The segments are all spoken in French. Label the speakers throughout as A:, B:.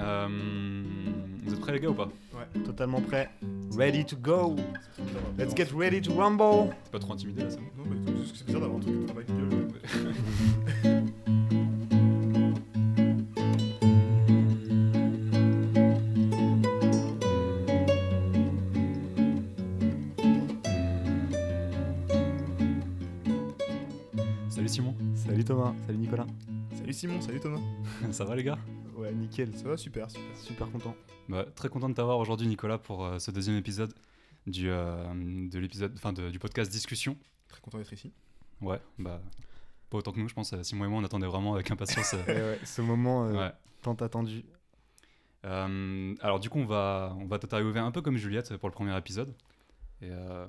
A: Euh, vous êtes prêts les gars ou pas
B: Ouais. Totalement prêt. Ready to go. Let's get ready to rumble.
A: T'es pas trop intimidé là, ça
C: Non, mais tout- c'est bizarre d'avoir un truc de travail de gueule.
A: Salut Simon,
B: Salut Thomas. Salut Nicolas.
C: Salut Simon, salut Thomas.
A: ça va les gars?
B: Ouais, nickel.
C: Ça va, super, super.
B: Super content.
A: Bah, Très content de t'avoir aujourd'hui Nicolas pour euh, ce deuxième épisode du, euh, de l'épisode, enfin de- du podcast Discussion.
C: Très content d'être ici.
A: Ouais, bah pas autant que nous je pense, euh, Simon et moi on attendait vraiment avec impatience. euh,
B: ouais, ce moment euh,
A: ouais.
B: tant attendu.
A: Euh, alors du coup on va, on va t'interviewer un peu comme Juliette pour le premier épisode. Et euh,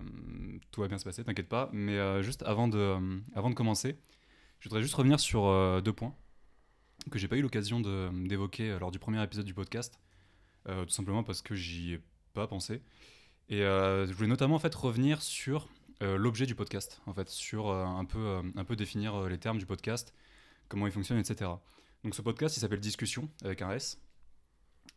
A: tout va bien se passer, t'inquiète pas. Mais euh, juste avant de, euh, avant de commencer, je voudrais juste revenir sur euh, deux points que j'ai pas eu l'occasion d'évoquer euh, lors du premier épisode du podcast. Euh, tout simplement parce que j'y ai pas pensé. Et euh, je voulais notamment en fait revenir sur l'objet du podcast, en fait, sur un, peu, un peu définir les termes du podcast, comment il fonctionne, etc. Donc ce podcast, il s'appelle Discussion avec un S.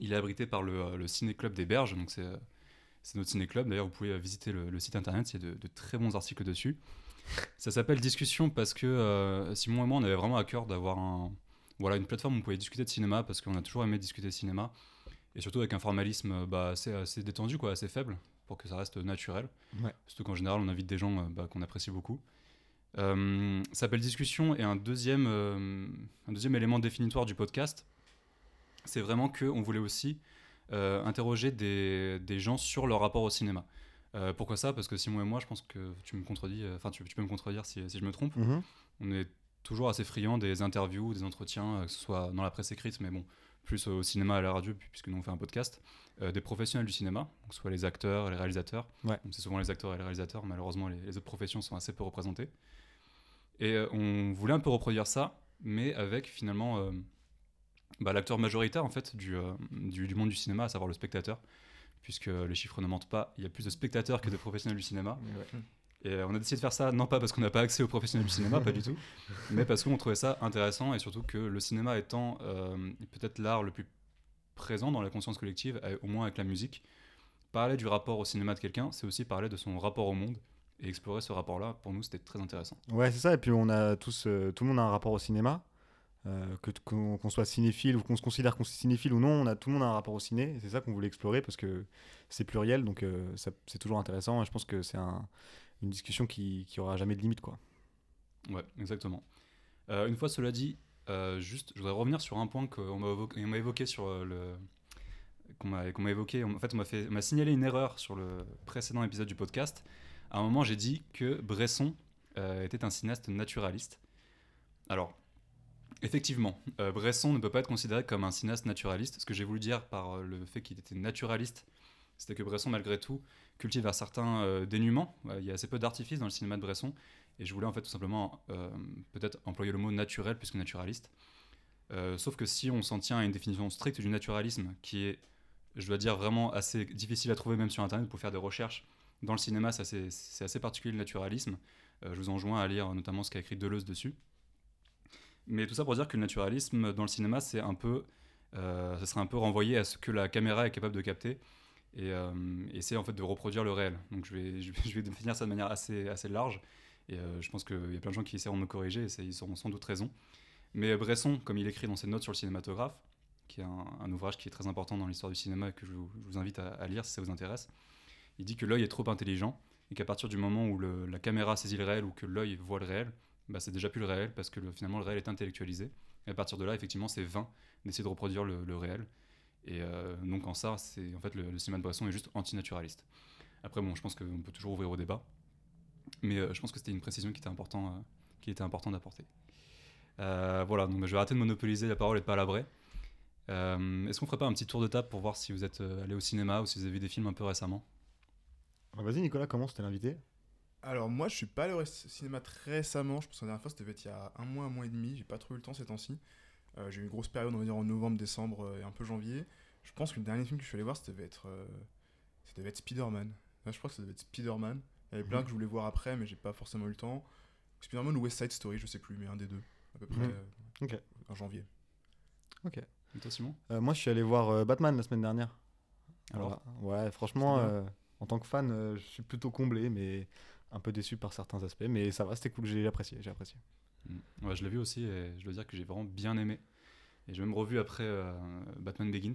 A: Il est abrité par le, le Ciné Club des Berges, donc c'est notre ciné club. D'ailleurs, vous pouvez visiter le, site internet, il y a de, très bons articles dessus. Ça s'appelle Discussion parce que Simon et moi, on avait vraiment à cœur d'avoir un, voilà, une plateforme où on pouvait discuter de cinéma parce qu'on a toujours aimé discuter de cinéma et surtout avec un formalisme euh, bah, assez, assez détendu, quoi, assez faible pour que ça reste naturel.
B: Ouais.
A: Surtout qu'en général, on invite des gens euh, bah, qu'on apprécie beaucoup. Euh, ça s'appelle Discussion et un deuxième, euh, un deuxième élément définitoire du podcast, c'est vraiment qu'on voulait aussi euh, interroger des, des gens sur leur rapport au cinéma. Pourquoi ça? Parce que Simon et moi, je pense que tu me contredis, enfin tu, tu peux me contredire si, si je me trompe.
B: Mhm.
A: On est toujours assez friand des interviews, des entretiens, euh, que ce soit dans la presse écrite, mais bon, plus au cinéma, à la radio, pu- puisque nous on fait un podcast, euh, des professionnels du cinéma, donc que ce soit les acteurs, les réalisateurs.
B: Ouais.
A: Donc, C'est souvent les acteurs et les réalisateurs, malheureusement les, les autres professions sont assez peu représentées. Et euh, on voulait un peu reproduire ça, mais avec finalement euh, bah, l'acteur majoritaire en fait du, euh, du, du monde du cinéma, à savoir le spectateur, puisque les chiffres ne mentent pas, il y a plus de spectateurs que de professionnels du cinéma. Et euh, on a décidé de faire ça, non pas parce qu'on n'a pas accès aux professionnels du cinéma, pas du tout, mais parce qu'on trouvait ça intéressant et surtout que le cinéma étant euh, peut-être l'art le plus présent dans la conscience collective, euh, au moins avec la musique, parler du rapport au cinéma de quelqu'un, c'est aussi parler de son rapport au monde. Et explorer ce rapport-là, pour nous, c'était très intéressant.
B: Ouais, c'est ça. Et puis on a tous, euh, tout le monde a un rapport au cinéma. Euh, que qu'on soit cinéphile ou qu'on se considère qu'on cinéphile ou non, on a tout le monde a un rapport au ciné. C'est ça qu'on voulait explorer parce que c'est pluriel, donc euh, c'est toujours intéressant. Et je pense que c'est un- une discussion qui, qui aura jamais de limite, quoi.
A: Ouais, exactement. Euh, une fois cela dit, euh, juste, je voudrais revenir sur un point qu'on m'a évoqué, sur euh, le qu'on m'a évoqué. En fait, on m'a fait, signalé une erreur sur le précédent épisode du podcast. À un moment, j'ai dit que Bresson était un cinéaste naturaliste. Alors, effectivement, Bresson ne peut pas être considéré comme un cinéaste naturaliste. Ce que j'ai voulu dire par le fait qu'il était naturaliste, c'était que Bresson, malgré tout, cultive un certain euh, dénuement. Il y a assez peu d'artifices dans le cinéma de Bresson. Et je voulais en fait tout simplement euh, peut-être employer le mot naturel plus que naturaliste. Euh, sauf que si on s'en tient à une définition stricte du naturalisme, qui est, je dois dire, vraiment assez difficile à trouver même sur Internet pour faire des recherches, dans le cinéma, c'est assez particulier le naturalisme. Euh, je vous enjoins à lire notamment ce qu'a écrit Deleuze dessus. Mais tout ça pour dire que le naturalisme dans le cinéma, c'est un peu, ça serait un peu renvoyé à ce que la caméra est capable de capter et euh, essayer en fait de reproduire le réel. Donc je vais, je vais, définir ça de manière assez, assez large. Et euh, je pense qu'il y a plein de gens qui essaieront de me corriger, et ils auront sans doute raison. Mais euh, Bresson, comme il écrit dans ses notes sur le cinématographe, qui est un, ouvrage qui est très important dans l'histoire du cinéma et que je vous, invite à, lire si ça vous intéresse, il dit que l'œil est trop intelligent et qu'à partir du moment où la caméra saisit le réel ou que l'œil voit le réel, bah, c'est déjà plus le réel parce que le- finalement le réel est intellectualisé. Et à partir de là, effectivement, c'est vain d'essayer de reproduire le réel. Et euh, donc en ça, c'est en fait le, le cinéma de Bresson est juste antinaturaliste. Après, bon, je pense qu'on peut toujours ouvrir au débat, mais euh, je pense que c'était une précision qui était important, euh, qui était important d'apporter. Euh, voilà, donc bah, je vais arrêter de monopoliser la parole et de palabrer. Euh, Est-ce qu'on ferait pas un petit tour de table pour voir si vous êtes euh, allé au cinéma ou si vous avez vu des films un peu récemment?
B: Ah, Vas-y, Nicolas, comment c'était l'invité?
C: Alors, moi, je suis pas allé au cinéma très récemment. Je pense que la dernière fois, c'était peut-être il y a un mois, un mois et demi. J'ai pas trop eu le temps ces temps-ci. Euh, j'ai eu une grosse période, on va dire en novembre, décembre euh, et un peu janvier. Je pense que le dernier film que je suis allé voir, ça devait être, euh, ça devait être Spider-Man. Je crois que ça devait être Spider-Man. Il y avait plein
B: Mhm.
C: que je voulais voir après, mais j'ai pas forcément eu le temps. Spider-Man ou West Side Story, je sais plus, mais un des deux, à peu près
B: Mhm.
C: euh, en janvier.
B: Ok.
A: Et toi, Simon?
B: Euh, moi, je suis allé voir euh, Batman la semaine dernière.
A: Alors
B: Voilà. Ouais, franchement, euh, en tant que fan, euh, je suis plutôt comblé, mais un peu déçu par certains aspects. Mais ça va, c'était cool, j'ai apprécié. J'ai apprécié.
A: Mm. Ouais, je l'ai vu aussi et je dois dire que j'ai vraiment bien aimé. Et j'ai même revu après euh, Batman Begins.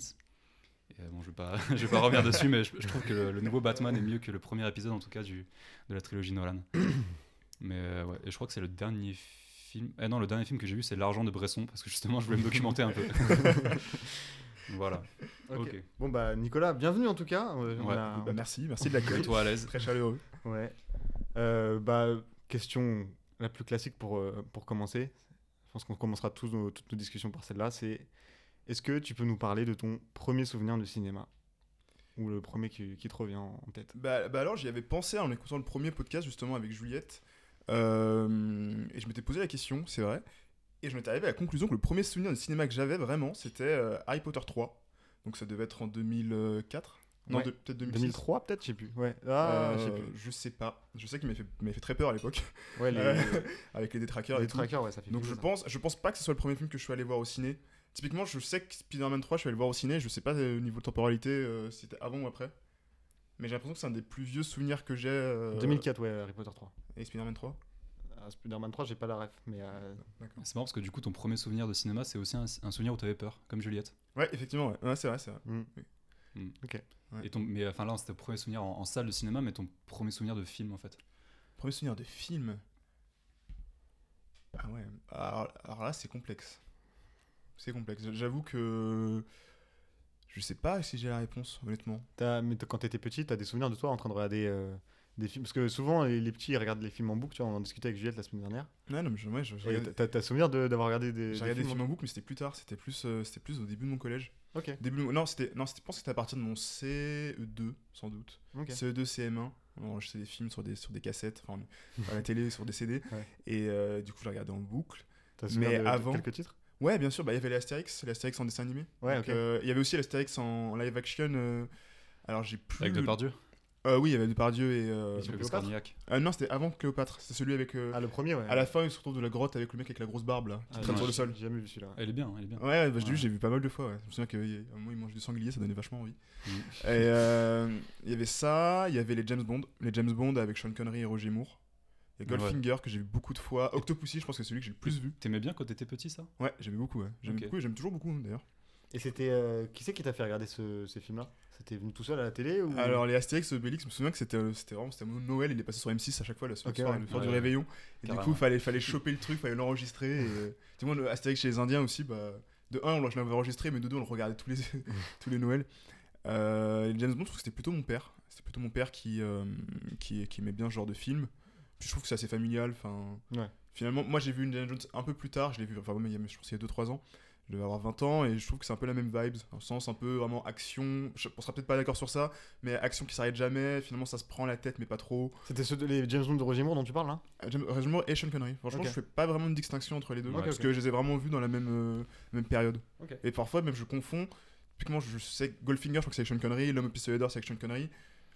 A: Et, euh, bon, je vais pas, je vais pas revenir dessus, mais je, je trouve que le, le nouveau Batman est mieux que le premier épisode, en tout cas, du, de la trilogie Nolan. mais euh, ouais, et je crois que c'est le dernier film. Eh non, le dernier film que j'ai vu, c'est L'argent de Bresson, parce que justement, je voulais me documenter un peu. voilà. Ok.
B: Bon, bah, Nicolas, bienvenue en tout cas. On
A: Ouais.
B: a-
C: Bah, merci, merci de l'accueil.
A: Mets-toi à l'aise.
C: Très chaleureux.
B: Ouais. Euh, bah, question la plus classique pour, euh, pour commencer. Je pense qu'on commencera toutes nos discussions par celle-là. C'est est-ce que tu peux nous parler de ton premier souvenir de cinéma? Ou le premier qui, te revient en tête?
C: Bah, bah alors j'y avais pensé en écoutant le premier podcast justement avec Juliette. Euh, et je m'étais posé la question, c'est vrai. Et je m'étais arrivé à la conclusion que le premier souvenir de cinéma que j'avais vraiment, c'était euh, Harry Potter 3. Donc ça devait être en 2004 Non,
B: Ouais.
C: peut-être 2006.
B: 2003 peut-être, je sais plus. Ouais. Ah, je sais
C: Euh,
B: plus.
C: je sais pas. Je sais qu'il m'a fait, m'avait fait très peur à l'époque,
B: Ouais, les,
C: euh, avec les détraqueurs
B: les
C: et tout.
B: trackers, ouais, ça fait
C: Donc je
B: ça.
C: pense, je pense pas que ce soit le premier film que je suis allé voir au ciné. Typiquement, je sais que Spider-Man 3, je suis allé le voir au ciné. Je sais pas euh, au niveau de temporalité euh, si c'était avant ou après. Mais j'ai l'impression que c'est un des plus vieux souvenirs que j'ai. euh,
B: 2004, ouais, Harry Potter 3.
C: Et Spider-Man 3
B: Ah, Spider-Man 3, j'ai pas la ref, mais euh,
C: D'accord.
A: C'est marrant parce que du coup, ton premier souvenir de cinéma, c'est aussi un, un souvenir où tu avais peur, comme Juliette.
C: Ouais, effectivement, ouais. Ouais, c'est vrai, c'est vrai.
B: hmm.
A: Mm.
B: Ok.
C: Ouais.
A: Et ton, mais enfin là, c'était ton premier souvenir en, en salle de cinéma, mais ton premier souvenir de film en fait.
C: Premier souvenir de film. Ah ouais. Alors, alors là, c'est complexe. C'est complexe. J'avoue que. Je sais pas si j'ai la réponse, honnêtement.
B: T'as- mais quand t'étais petit, t'as des souvenirs de toi en train de regarder euh, des films? Parce que souvent, les, les petits ils regardent les films en boucle. Tu vois, on en discutait avec Juliette la semaine dernière.
C: Ouais, non, mais je, ouais, je- je regardais-
B: T'as souvenir de- d'avoir regardé des,
C: j'ai
B: des
C: regardé des
B: films
C: films en boucle, mais c'était plus tard. C'était plus, euh, c'était plus au début de mon collège.
B: En- Ok.
C: Début Non, c'était, non, c'était- je pense que c'était à partir de mon CE2, sans doute.
B: ok.
C: CE2, CM1. On enregistrait des films sur des, sur des cassettes, enfin, à la télé, sur des CD.
B: Ouais.
C: Et euh, du coup, je regardais en boucle.
B: T'as
C: Mais
B: de-
C: avant-
B: quelques titres
C: Ouais, bien sûr, bah, il y avait l'Astérix, l'Astérix en dessin animé.
B: Ouais,
C: euh, il y avait aussi l'Astérix en live action. euh, alors, j'ai plus.
A: Avec
C: le-
A: Depardieu?
C: Euh, oui, il y avait Depardieu et. euh, euh, non, c'était avant Cléopâtre. C'est celui avec. euh,
B: Ah, le premier, ouais.
C: À la fin, il se retrouve de la grotte avec le mec avec la grosse barbe là, qui
B: Ah,
C: traîne sur le sol.
B: J'ai jamais vu celui-là.
A: Elle est bien, elle est bien.
C: Ouais, bah, je l'ai vu,
B: Ouais.
C: j'ai vu pas mal de fois. Ouais. Je me souviens qu'à un moment, il mange du sanglier, ça donnait vachement envie. Et euh, il y avait ça, il y avait les James Bond, les James Bond avec Sean Connery et Roger Moore. Il y a
A: Ouais.
C: Goldfinger que j'ai vu beaucoup de fois. Octopussy, je pense que c'est celui que j'ai le plus vu.
A: T'aimais bien quand t'étais petit ça?
C: Ouais, j'aimais beaucoup. Ouais. J'aime beaucoup et j'aime toujours beaucoup d'ailleurs.
B: Et c'était. euh, qui c'est qui t'a fait regarder ce- ces films-là? C'était venu tout seul à la télé ou...
C: Alors les Astérix Obélix, je me souviens que c'était euh, c'était vraiment c'était Noël, il est passé sur M6 à chaque fois le soir,
B: Ok,
C: le soir,
B: ouais.
C: le soir
A: Ouais,
C: du
A: ouais.
C: réveillon. Et du coup, fallait fallait choper le truc, fallait l'enregistrer. Et, euh, tu vois, le Astérix chez les Indiens aussi, bah, de un, on- je l'avais enregistré, mais de deux, on le regardait tous les tous les Noëls. Euh, les James Bond, je trouve que c'était plutôt mon père. C'était plutôt mon père qui, euh, qui qui aimait bien ce genre de film. Puis je trouve que c'est assez familial. Enfin,
B: Ouais.
C: finalement, moi j'ai vu Indiana Jones un peu plus tard. Je l'ai vu, enfin, il je pense qu'il y a 2-3 ans. Je devais avoir 20 ans et je trouve que c'est un peu la même vibe, dans le sens un peu vraiment action. Je, on sera peut-être pas d'accord sur ça, mais action qui s'arrête jamais. Finalement, ça se prend la tête, mais pas trop.
B: C'était ceux de les James Bond de Roger Moore dont tu parles là?
C: Euh, James- Roger Moore et Sean Connery. Franchement,
B: Ok.
C: je fais pas vraiment de distinction entre les deux
A: Ouais,
C: parce que je les ai vraiment vus dans la même, euh, même période. Et parfois, même je confonds. Typiquement, je sais que Goldfinger, je crois que c'est avec Sean Connery. L'homme au pistolet d'or, c'est avec Sean Connery.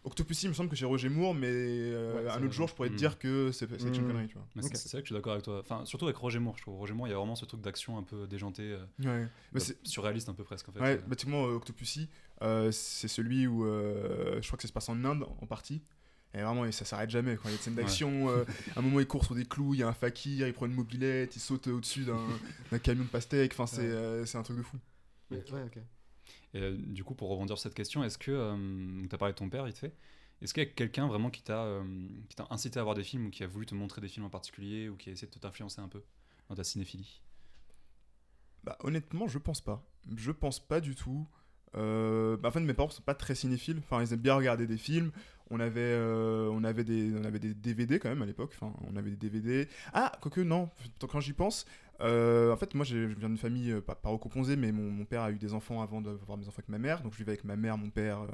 C: Octopussy, il me semble que c'est Roger Moore, mais euh,
B: Ouais,
C: un autre jour, je pourrais te
A: Mm.
C: dire que c'est Sean
B: Mm.
C: Tu vois.
B: Ok.
A: c'est- vrai que je suis d'accord avec toi. Enfin, surtout avec Roger Moore, je trouve. Roger Moore, il y a vraiment ce truc d'action un peu déjanté, euh,
C: Ouais. Mais
A: bah,
C: c'est-
A: surréaliste un peu presque en fait.
C: Ouais,
A: Euh,
C: bah, typiquement, euh, Octopussy, euh, c'est celui où euh, je crois que ça se passe en Inde en partie. Et vraiment, ça s'arrête jamais. Quand il y a des scènes d'action, euh, à un moment, il court sur des clous, il y a un fakir, il prend une mobilette, il saute au-dessus d'un camion de pastèque. Enfin, c'est
B: Ouais.
C: euh, un truc de fou.
B: Ouais, ok.
A: Et euh, du coup, pour rebondir sur cette question, est-ce que tu as parlé de ton père, vite fait Est-ce qu'il y a quelqu'un vraiment qui t'a euh, qui t'a incité à voir des films ou qui a voulu te montrer des films en particulier ou qui a essayé de t'influencer un peu dans ta cinéphilie?
C: Bah, honnêtement, je pense pas. Je pense pas du tout. Euh, bah, mes parents sont pas très cinéphiles. Enfin, ils aiment bien regarder des films. On avait, euh, on avait, des, on avait des DVD quand même à l'époque. Enfin, on avait des DVD. Ah, quoique, non. Quand j'y pense, euh, en fait, moi, je viens d'une famille euh, pas, pas recomposée, mais mon, mon père a eu des enfants avant d'avoir mes enfants avec ma mère. Donc, je vivais avec ma mère, mon père. euh,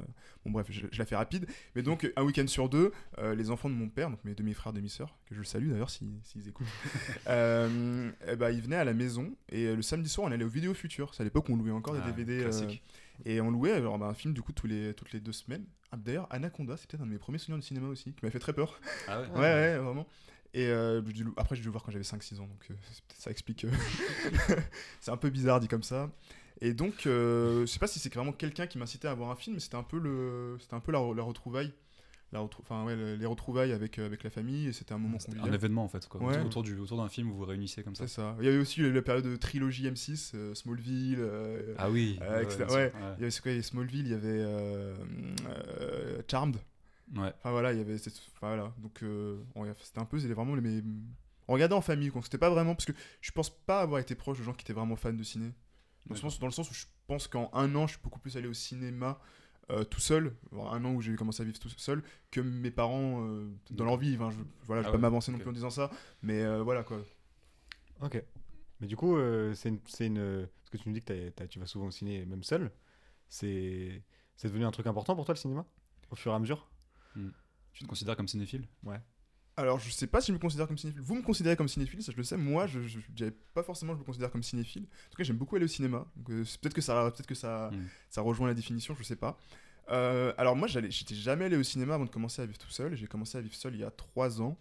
C: bon, bref, je, je la fais rapide. Mais donc, un week-end sur deux, les enfants de mon père, donc mes demi-frères, demi-sœurs, que je salue d'ailleurs s'ils s'ils écoutent, euh, eh ben, ils venaient à la maison. Et le samedi soir, on allait au Vidéo Futur. C'est à l'époque où on louait encore des
A: Ah,
C: DVD.
A: classique.
C: et on louait alors, bah, un film du coup tous les, toutes les deux semaines. Ah, D'ailleurs, Anaconda, c'est peut-être un de mes premiers souvenirs de cinéma aussi, qui m'a fait très peur.
A: Ah ouais
C: Ouais, ouais, vraiment. Et euh, après, j'ai dû le voir quand j'avais 5-6 ans, donc euh, ça explique. euh, c'est un peu bizarre dit comme ça. Et donc, je sais pas si c'est vraiment quelqu'un qui m'incitait à voir un film, mais c'était un peu, le, c'était un peu la, la retrouvaille. La retrou- enfin, ouais, le- les retrouvailles avec, avec la famille, et c'était un moment
A: C'était un événement en fait, quoi.
C: Ouais.
A: Autour, du, autour d'un film où vous vous réunissez comme ça.
C: C'est ça. Il y avait aussi la période de trilogie M6, euh, Smallville.
A: Ah oui.
C: Etc. Il y avait Smallville, il y avait Charmed.
A: Ouais. Ouais.
C: Enfin voilà, il y avait. cette- Enfin, voilà. Donc euh, c'était un peu, c'était vraiment les. On regardait en famille, quoi. C'était pas vraiment. Parce que je pense pas avoir été proche de gens qui étaient vraiment fans de ciné. Dans le,
A: D'accord.
C: sens, dans le sens où je pense qu'en un an, je suis beaucoup plus allé au cinéma euh, tout seul, un an où j'ai commencé à vivre tout seul, que mes parents euh, dans leur vie. Enfin, je, voilà, je
A: Ah
C: vais pas
A: ouais,
C: m'avancer non plus en disant ça, mais voilà quoi.
B: Ok. Mais du coup, c'est une, c'est une- Parce que tu me dis que tu vas souvent au ciné, même seul. C'est c'est devenu un truc important pour toi, le cinéma? Au fur et à mesure?
A: Tu te considères comme cinéphile?
C: Alors, je sais pas si je me considère comme cinéphile. Vous me considérez comme cinéphile, ça je le sais. Moi, je, je, je dirais pas forcément que je me considère comme cinéphile. En tout cas, j'aime beaucoup aller au cinéma. Euh, peut-être que ça, peut-être que ça,
A: Mm.
C: ça rejoint la définition, je sais pas. Euh, alors moi, j'étais jamais allé au cinéma avant de commencer à vivre tout seul. J'ai commencé à vivre seul il y a trois ans.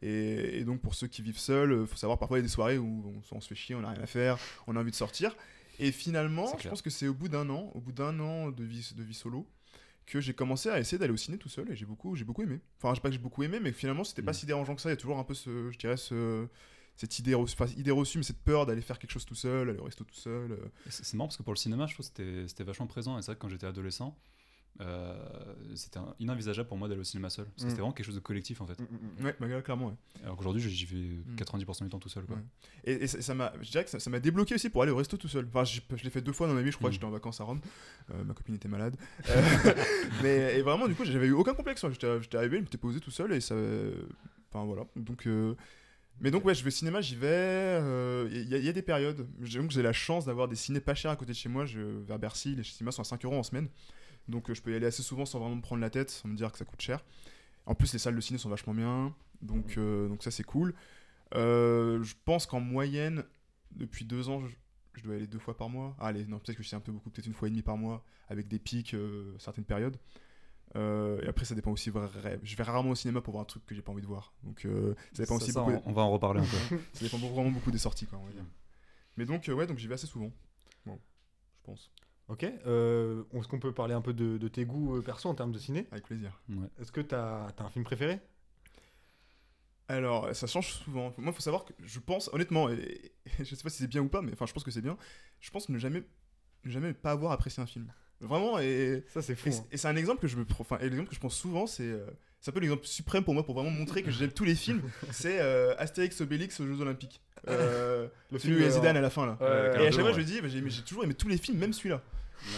C: Et, et donc pour ceux qui vivent seuls, euh, faut savoir parfois il y a des soirées où on, on se fait chier, on n'a rien à faire, on a envie de sortir. Et finalement, je pense que c'est au bout d'un an, au bout d'un an de vie, de vie solo, que j'ai commencé à essayer d'aller au ciné tout seul et j'ai beaucoup, j'ai beaucoup aimé. Enfin, je sais pas que j'ai beaucoup aimé, mais finalement c'était pas
A: Mm.
C: si dérangeant que ça. Il y a toujours un peu ce, je dirais ce, cette idée reçue, enfin, idée reçue, mais cette peur d'aller faire quelque chose tout seul, aller au resto tout seul. euh.
A: C'est marrant parce que pour le cinéma, je trouve que c'était- c'était vachement présent. Et c'est vrai que quand j'étais adolescent, euh, c'était inenvisageable pour moi d'aller au cinéma seul. Parce que
B: Mm.
A: c'était vraiment quelque chose de collectif en fait.
C: Ouais, bah, clairement. Ouais.
A: Alors qu'aujourd'hui, j'y vais 90% du temps tout seul. Quoi.
C: Ouais. Et, et ça m'a, je dirais que ça m'a débloqué aussi pour aller au resto tout seul. Enfin, je, je l'ai fait deux fois dans ma vie, je crois.
A: Mm.
C: J'étais en vacances à Rome, Euh, ma copine était malade. Euh, mais et vraiment, du coup, j'avais eu aucun complexe. hein. J'étais, j'étais arrivé, je m'étais posé tout seul et ça. Enfin voilà. Donc, mais donc ouais, je vais au cinéma, j'y vais. euh, Il y, a- il y a des périodes. J'avoue que j'ai la chance d'avoir des ciné pas chers à côté de chez moi. Je, vers Bercy, les cinémas sont à 5 euros en semaine. Donc euh, je peux y aller assez souvent sans vraiment me prendre la tête, sans me dire que ça coûte cher. En plus, les salles de ciné sont vachement bien. Donc, euh, donc ça, c'est cool. Euh, je pense qu'en moyenne, depuis deux ans, je, je dois y aller deux fois par mois. Ah, allez, non, peut-être que c'est un peu beaucoup, peut-être une fois et demie par mois, avec des pics, euh, certaines périodes. Euh, et après, ça dépend aussi. vrai- Je vais rarement au cinéma pour voir un truc que j'ai pas envie de voir. Donc, euh, ça dépend
A: Ça,
C: aussi
A: ça,
C: beaucoup.
A: on, va en reparler un peu.
C: Ça dépend vraiment beaucoup des sorties, quoi, on va dire. Mais donc, ouais, donc j'y vais assez souvent. Bon, je pense.
B: Ok. Euh, Est-ce qu'on peut parler un peu de, de tes goûts euh, perso en termes de ciné?
C: Avec plaisir.
A: Ouais.
B: Est-ce que t'as as un film préféré?
C: Alors, ça change souvent. Moi, il faut savoir que je pense, honnêtement, et, et je sais pas si c'est bien ou pas, mais enfin, je pense que c'est bien. Je pense ne jamais, ne jamais pas avoir apprécié un film. Vraiment, et,
B: Ça, c'est fou.
C: et, et c'est un exemple que je me, pro- enfin, l'exemple que je pense souvent, c'est, euh, c'est un peu l'exemple suprême pour moi pour vraiment montrer que j'aime tous les films. C'est euh, Astérix Obélix aux Jeux Olympiques. Euh,
B: Le
C: celui où Zidane à la fin là.
B: Ouais,
C: et à chaque fois, je dis, bah, j'ai toujours aimé tous les films, même celui-là.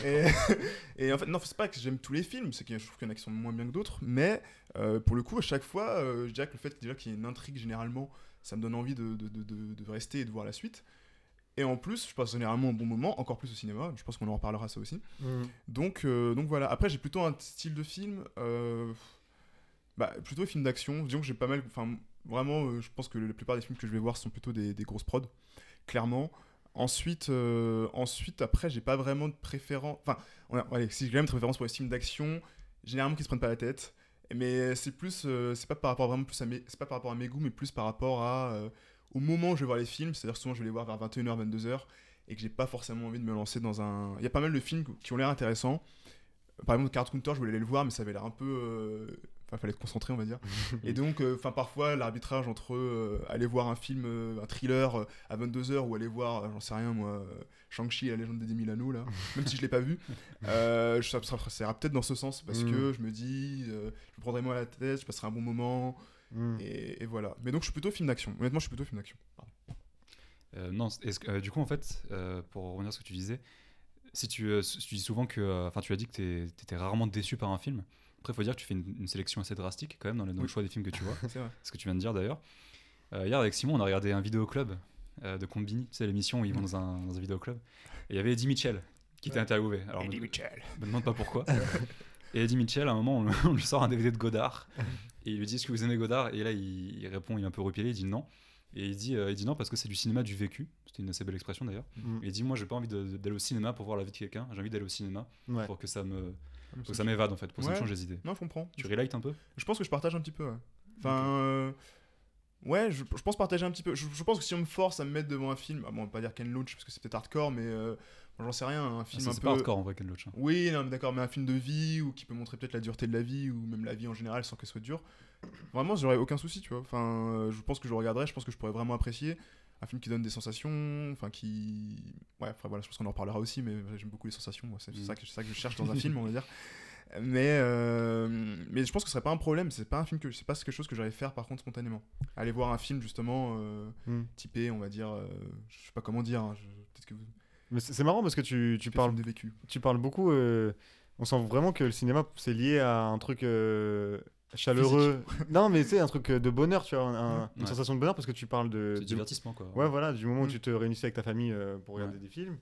C: Et, et en fait, non, c'est pas que j'aime tous les films, c'est que je trouve qu'il y en a qui sont moins bien que d'autres, mais euh, pour le coup, à chaque fois, euh, je dirais que le fait déjà qu'il y ait une intrigue généralement, ça me donne envie de, de, de, de- de rester et de voir la suite. Et en plus, je passe généralement un bon moment, encore plus au cinéma, je pense qu'on en reparlera ça aussi.
B: Mm.
C: Donc, euh, donc voilà, après j'ai plutôt un style de film, bah, plutôt film d'action, disons que j'ai pas mal, enfin vraiment, euh, je pense que la plupart des films que je vais voir sont plutôt des, grosses prods, clairement. Ensuite, euh, ensuite après, j'ai pas vraiment de préférence. Enfin, si j'ai même de préférence pour les films d'action, généralement qui se prennent pas la tête. Mais c'est plus, euh, c'est pas par rapport vraiment plus à mes, c'est pas par rapport à mes goûts, mais plus par rapport à euh, au moment où je vais voir les films. C'est-à-dire souvent je vais les voir vers 21h, 22h, et que j'ai pas forcément envie de me lancer dans un. Il y a pas mal de films qui ont l'air intéressants. Par exemple, Card Counter, je voulais aller le voir, mais ça avait l'air un peu. Enfin, fallait être concentré, on va dire. Et donc, euh, enfin, parfois, l'arbitrage entre euh, aller voir un film, euh, un thriller à 22h ou aller voir, j'en sais rien, moi, Shang-Chi et la légende des 10 000 anneaux, là, même si je l'ai pas vu, ça, ça, ça ira peut-être dans ce sens parce
B: Mm.
C: que je me dis, je me prendrai moins la tête, je passerai un bon moment,
B: Mm.
C: et, et voilà. Mais donc, je suis plutôt film d'action. Honnêtement, je suis plutôt film d'action.
A: Euh, non, est-ce que- euh, du coup, en fait, euh, pour revenir à ce que tu disais, si tu, euh, tu dis souvent que. Enfin, tu as dit que tu étais rarement déçu par un film. Après, il faut dire que tu fais une, une sélection assez drastique quand même dans, le choix des films que tu vois.
C: C'est vrai.
A: ce que tu viens de dire d'ailleurs. Euh, hier, avec Simon, on a regardé un vidéoclub euh, de Combini, tu sais, l'émission où ils vont dans un, dans un vidéoclub. Et il y avait Eddie Mitchell qui était interviewé. Alors, me,
C: Mitchell.
A: me demande pas pourquoi. et Eddie Mitchell, à un moment, on, lui- on lui sort un DVD de Godard. Et il lui dit Est-ce que vous aimez Godard? Et là, il, il répond, il est un peu repilé, il dit non. Et il dit, euh, il dit non parce que c'est du cinéma du vécu. C'était une assez belle expression d'ailleurs.
B: Mm.
A: Et il dit Moi, j'ai pas envie d'aller au cinéma pour voir la vie de quelqu'un. J'ai envie d'aller au cinéma
B: Ouais.
A: pour que ça me, ça m'évade en fait, pour ça me change les idées.
C: Non, je comprends.
A: Tu relate un peu?
C: Je pense que je partage un petit peu. Ouais. Enfin, euh, ouais, je, je pense partager un petit peu. Je, je pense que si on me force à me mettre devant un film, ah bon, on va pas dire Ken Loach parce que c'est peut-être hardcore, mais euh, j'en sais rien, un
A: Ah,
C: film
A: c'est
C: un
A: c'est
C: peu.
A: pas hardcore en vrai Ken Loach. hein.
C: Oui, non, mais d'accord, mais un film de vie ou qui peut montrer peut-être la dureté de la vie ou même la vie en général sans qu'elle soit dure. Vraiment, j'aurais aucun souci, tu vois. Enfin, euh, je pense que je regarderais, je pense que je pourrais vraiment apprécier un film qui donne des sensations, enfin qui, ouais, enfin voilà, je pense qu'on en reparlera aussi, mais j'aime beaucoup les sensations. moi, C'est
A: Mm.
C: ça que c'est ça que je cherche dans un film, on va dire. Mais euh, mais je pense que ce serait pas un problème. C'est pas un film que c'est pas quelque chose que j'allais faire par contre spontanément. Aller voir un film justement euh,
B: Hmm.
C: typé, on va dire, euh, je sais pas comment dire. hein, Peut-être que vous.
B: Mais c'est marrant parce que tu, tu parles tu parles beaucoup. on sent vraiment que le cinéma, c'est lié à un truc chaleureux. non, mais c'est un truc de bonheur, tu vois, un- un- une sensation de bonheur parce que tu parles de.
A: C'est divertissement quoi.
B: Ouais, voilà, du moment où
C: Mm.
B: tu te réunissais avec ta famille euh, pour regarder
A: Ouais.
B: des films.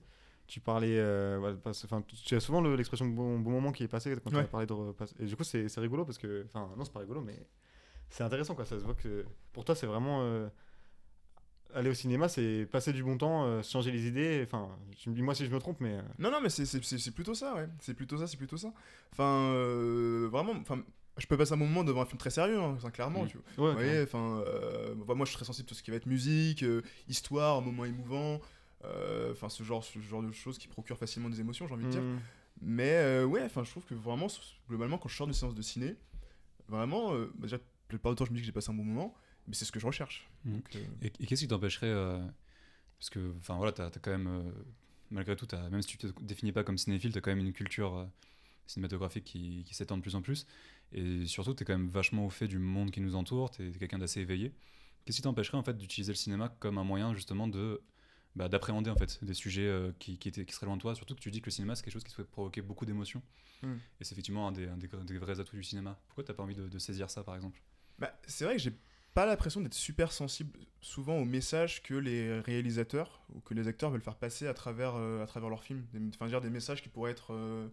B: Tu parlais. euh, Enfin, tu as souvent le- l'expression bon, bon moment qui est passé quand tu as parlé de. Et du coup, c'est c'est rigolo parce que. Enfin, non, c'est pas rigolo, mais c'est intéressant, quoi. Ça se voit que. Pour toi, c'est vraiment. euh, Aller au cinéma, c'est passer du bon temps, euh, changer les idées. Enfin, tu me dis moi si je me trompe, mais. euh,
C: Non, non, mais c'est- c'est c'est- c'est plutôt ça, ouais. C'est plutôt ça, c'est plutôt ça. Enfin, euh, vraiment, enfin, je peux passer un moment devant un film très sérieux, hein, clairement,
A: Mm.
C: tu vois.
B: Ouais,
C: Vous voyez, enfin, euh, moi je suis très sensible à tout ce qui va être musique, euh, histoire, moment émouvant, euh, enfin, ce genre, ce genre de choses qui procurent facilement des émotions, j'ai envie de dire.
B: Mm.
C: Mais euh, ouais, enfin, je trouve que vraiment, globalement, quand je sors d'une séance de ciné, vraiment, bah, déjà, la plupart du temps, je me dis que j'ai passé un bon moment, mais c'est ce que je recherche. Donc, euh,
A: Et, et qu'est-ce qui t'empêcherait Parce que, enfin voilà, t'as as quand même, malgré tout, as, même si tu te définis pas comme cinéphile, t'as quand même une culture euh, cinématographique qui, qui s'étend de plus en plus. Et surtout, t'es quand même vachement au fait du monde qui nous entoure, t'es es, quelqu'un d'assez éveillé. Qu'est-ce qui t'empêcherait en fait d'utiliser le cinéma comme un moyen justement de bah, d'appréhender en fait des sujets euh, qui, qui, étaient, qui seraient loin de toi? Surtout que tu dis que le cinéma c'est quelque chose qui souhaite provoquer beaucoup d'émotions.
C: Mm.
A: Et c'est effectivement un des, un des, des vrais atouts du cinéma. Pourquoi t'as pas envie de, de saisir ça par exemple?
C: Bah, c'est vrai que j'ai pas l'impression d'être super sensible souvent aux messages que les réalisateurs ou que les acteurs veulent faire passer à travers, euh, à travers leurs films. Des, enfin, dire des messages qui pourraient être euh,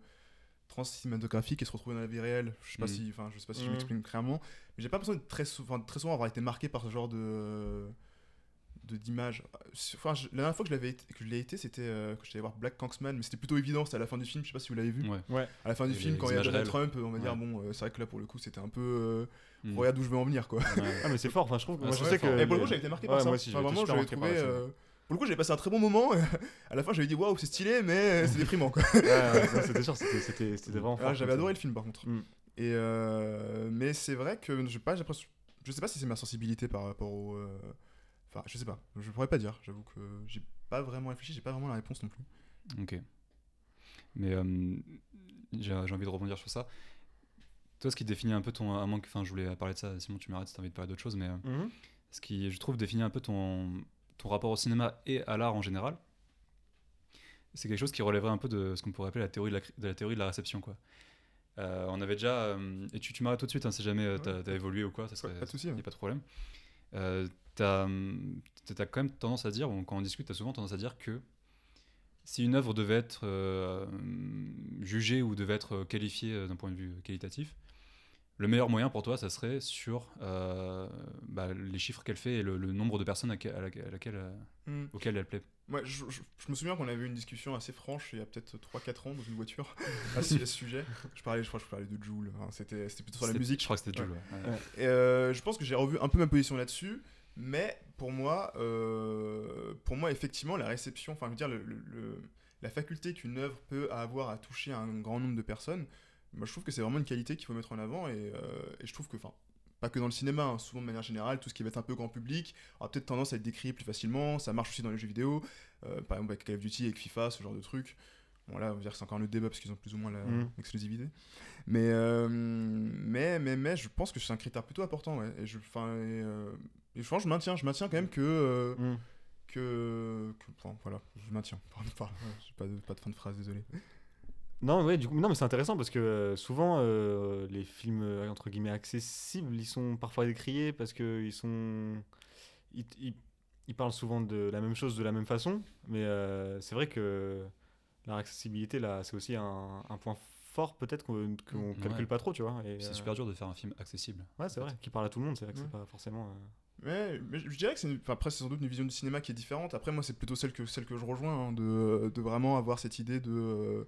C: trans-cinématographiques et se retrouver dans la vie réelle. Je sais pas
A: Mhm.
C: si, enfin, je sais pas si je
B: Mhm.
C: m'exprime clairement, mais j'ai pas l'impression de très, sou- enfin, très souvent avoir été marqué par ce genre de de d'image. Enfin, je- la dernière fois que je l'avais que je l'ai été, c'était euh, quand j'étais allé voir Black Kanksman, mais c'était plutôt évident, c'était à la fin du film. Je sais pas si vous l'avez vu.
A: Ouais.
B: Ouais.
C: À la fin du
A: Et
C: film, quand il y a Donald. Trump, on va dire bon, euh, c'est vrai que là pour le coup, c'était un peu euh,
A: Mm.
C: regarde où je veux en venir quoi.
A: Ouais.
B: Ah, mais c'est fort. Enfin, je trouve.
A: Ah,
B: moi, je sais que.
C: Et pour le coup, j'avais été marqué
B: Ouais,
C: par ça.
B: moi aussi,
C: Enfin, vraiment, j'avais trouvé. Pour le coup, j'avais passé un très bon moment. à la fin, j'avais dit waouh, c'est stylé, mais c'est déprimant quoi.
B: Ouais, ouais, ça, c'était sûr, c'était c'était- c'était vraiment
C: Ah,
B: fort.
C: j'avais adoré le film par contre.
B: Mm.
C: Et euh, mais c'est vrai que je sais pas, je sais pas si c'est ma sensibilité par rapport au. euh, Enfin, je sais pas. Je pourrais pas dire. J'avoue que j'ai pas vraiment réfléchi. J'ai pas vraiment la réponse non plus.
A: Ok. Mais euh, j'ai j'ai envie de rebondir sur ça. Toi, ce qui définit un peu ton. À moins que, enfin, je voulais parler de ça, Simon, tu m'arrêtes si tu as envie de parler d'autre chose, mais
B: Mhm.
A: ce qui, je trouve, définit un peu ton, ton rapport au cinéma et à l'art en général, c'est quelque chose qui relèverait un peu de ce qu'on pourrait appeler la théorie de la, cri- de la théorie de la réception, quoi. Euh, on avait déjà. euh, et tu, tu m'arrêtes tout de suite, hein, si jamais tu as, évolué ou quoi, ça serait.
C: pas de souci,
A: y a pas de problème. Euh, tu as, quand même tendance à dire, ou quand on discute, tu as souvent tendance à dire que si une œuvre devait être euh, jugée ou devait être qualifiée euh, d'un point de vue qualitatif, le meilleur moyen pour toi, ça serait sur euh, bah, les chiffres qu'elle fait et le, le nombre de personnes à, que- à laquelle, à laquelle, euh,
C: Mm.
A: auxquelles elle plaît.
C: Ouais, je, je- je me souviens qu'on avait eu une discussion assez franche il y a peut-être 3-4 ans dans une voiture à ce, sujet. Je parlais, je crois que je parlais de Joule. Enfin, c'était, c'était plutôt sur la musique.
A: Je crois que c'était ouais. Ouais.
C: Et euh, je pense que j'ai revu un peu ma position là-dessus, mais pour moi, euh, pour moi effectivement, la réception, enfin, je veux dire, le, le- le- la faculté qu'une œuvre peut avoir à toucher un grand nombre de personnes, moi, je trouve que c'est vraiment une qualité qu'il faut mettre en avant, et, euh, et je trouve que, enfin, pas que dans le cinéma, hein, souvent de manière générale, tout ce qui va être un peu grand public aura peut-être tendance à être décrit plus facilement, ça marche aussi dans les jeux vidéo, euh, par exemple avec Call of Duty, avec FIFA, ce genre de trucs. Bon là, on va dire que c'est encore le débat parce qu'ils ont plus ou moins l'exclusivité. Mais, euh, mais, mais, mais je pense que c'est un critère plutôt important. Ouais. Et je, enfin, et, euh, je pense que je maintiens, je maintiens quand même que.
B: Mhm.
C: que, que- enfin, voilà, je maintiens. Enfin, pas de, pas de fin de phrase, désolé.
B: Non, ouais, du coup, non, mais c'est intéressant parce que euh, souvent euh, les films euh, entre guillemets accessibles, ils sont parfois décriés parce que ils sont, ils, ils- ils parlent souvent de la même chose de la même façon, mais euh, c'est vrai que la accessibilité là, c'est aussi un, un point fort peut-être qu'on qu'on
A: Ouais.
B: calcule pas trop, tu vois. et,
A: C'est
B: euh,
A: super dur de faire un film accessible.
B: Ouais, c'est vrai, qui parle à tout le monde, c'est vrai que
C: Ouais.
B: c'est pas forcément. euh,
C: Ouais, mais je dirais que c'est une- enfin, après c'est sans doute une vision du cinéma qui est différente. Après moi c'est plutôt celle que celle que je rejoins hein, de, de vraiment avoir cette idée de euh,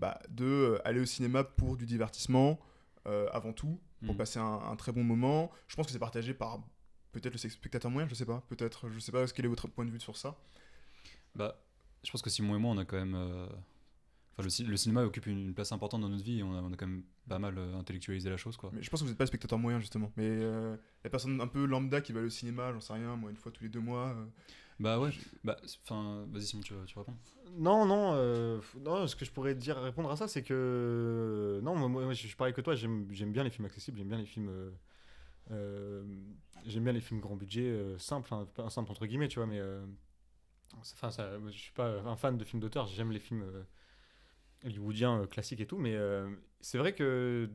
C: bah, de euh, aller au cinéma pour du divertissement euh, avant tout pour
A: Mhm.
C: passer un, un très bon moment. Je pense que c'est partagé par peut-être le spectateur moyen, je sais pas, peut-être je sais pas quel est votre point de vue sur ça?
A: Bah, je pense que Simon et moi, on a quand même. euh, Enfin, le, ci- le cinéma occupe une, une place importante dans notre vie et on a, on a quand même pas mal euh, intellectualisé la chose, quoi.
C: Mais je pense que vous n'êtes pas spectateur moyen, justement. Mais la personne un peu lambda qui va au cinéma, j'en sais rien, moi, une fois tous les deux mois. Euh,
A: Bah ouais, bah, enfin, vas-y Simon, tu, tu réponds.
B: Non, non, euh, non, ce que je pourrais dire, répondre à ça, c'est que. Non, moi, moi, je suis pareil que toi, j'aime bien les films accessibles, j'aime bien les films. euh, euh, j'aime bien les films grand budget, euh, simples, enfin, pas simple entre guillemets, tu vois, mais. euh, Enfin, ça, je suis pas un fan de films d'auteur, j'aime les films euh, hollywoodiens euh, classiques et tout, mais euh, c'est vrai que.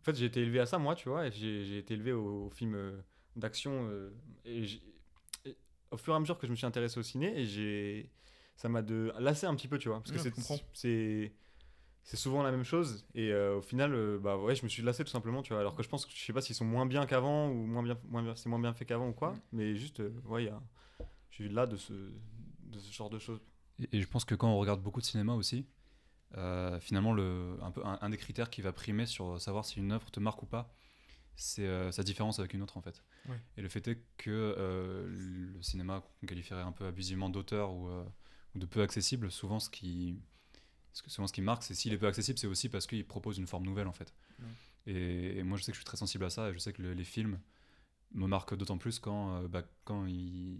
B: En fait, j'ai été élevé à ça, moi, tu vois, j'ai été élevé aux, aux films euh, d'action, euh, et, j'ai- et au fur et à mesure que je me suis intéressé au ciné, et j'ai ça m'a de lassé un petit peu, tu vois, parce que
C: Ouais,
B: c'est souvent la même chose et euh, au final euh, bah ouais je me suis lassé tout simplement tu vois alors que je pense que je sais pas s'ils sont moins bien qu'avant ou moins bien moins bien c'est moins bien fait qu'avant ou quoi mais juste euh, ouais a je suis là de ce de ce genre de choses.
A: Et, et je pense que quand on regarde beaucoup de cinéma aussi, euh, finalement, le, un, peu, un, un des critères qui va primer sur savoir si une œuvre te marque ou pas, c'est euh, sa différence avec une autre en fait.
C: Ouais.
A: Et le fait est que euh, le cinéma qu'on qualifierait un peu abusivement d'auteur ou, euh, ou de peu accessible, souvent ce qui, ce que- souvent ce qui marque, c'est s'il est peu accessible, c'est aussi parce qu'il propose une forme nouvelle en fait.
C: Ouais.
A: Et, et moi je sais que je suis très sensible à ça et je sais que le- les films me marquent d'autant plus quand, euh, bah, quand, ils,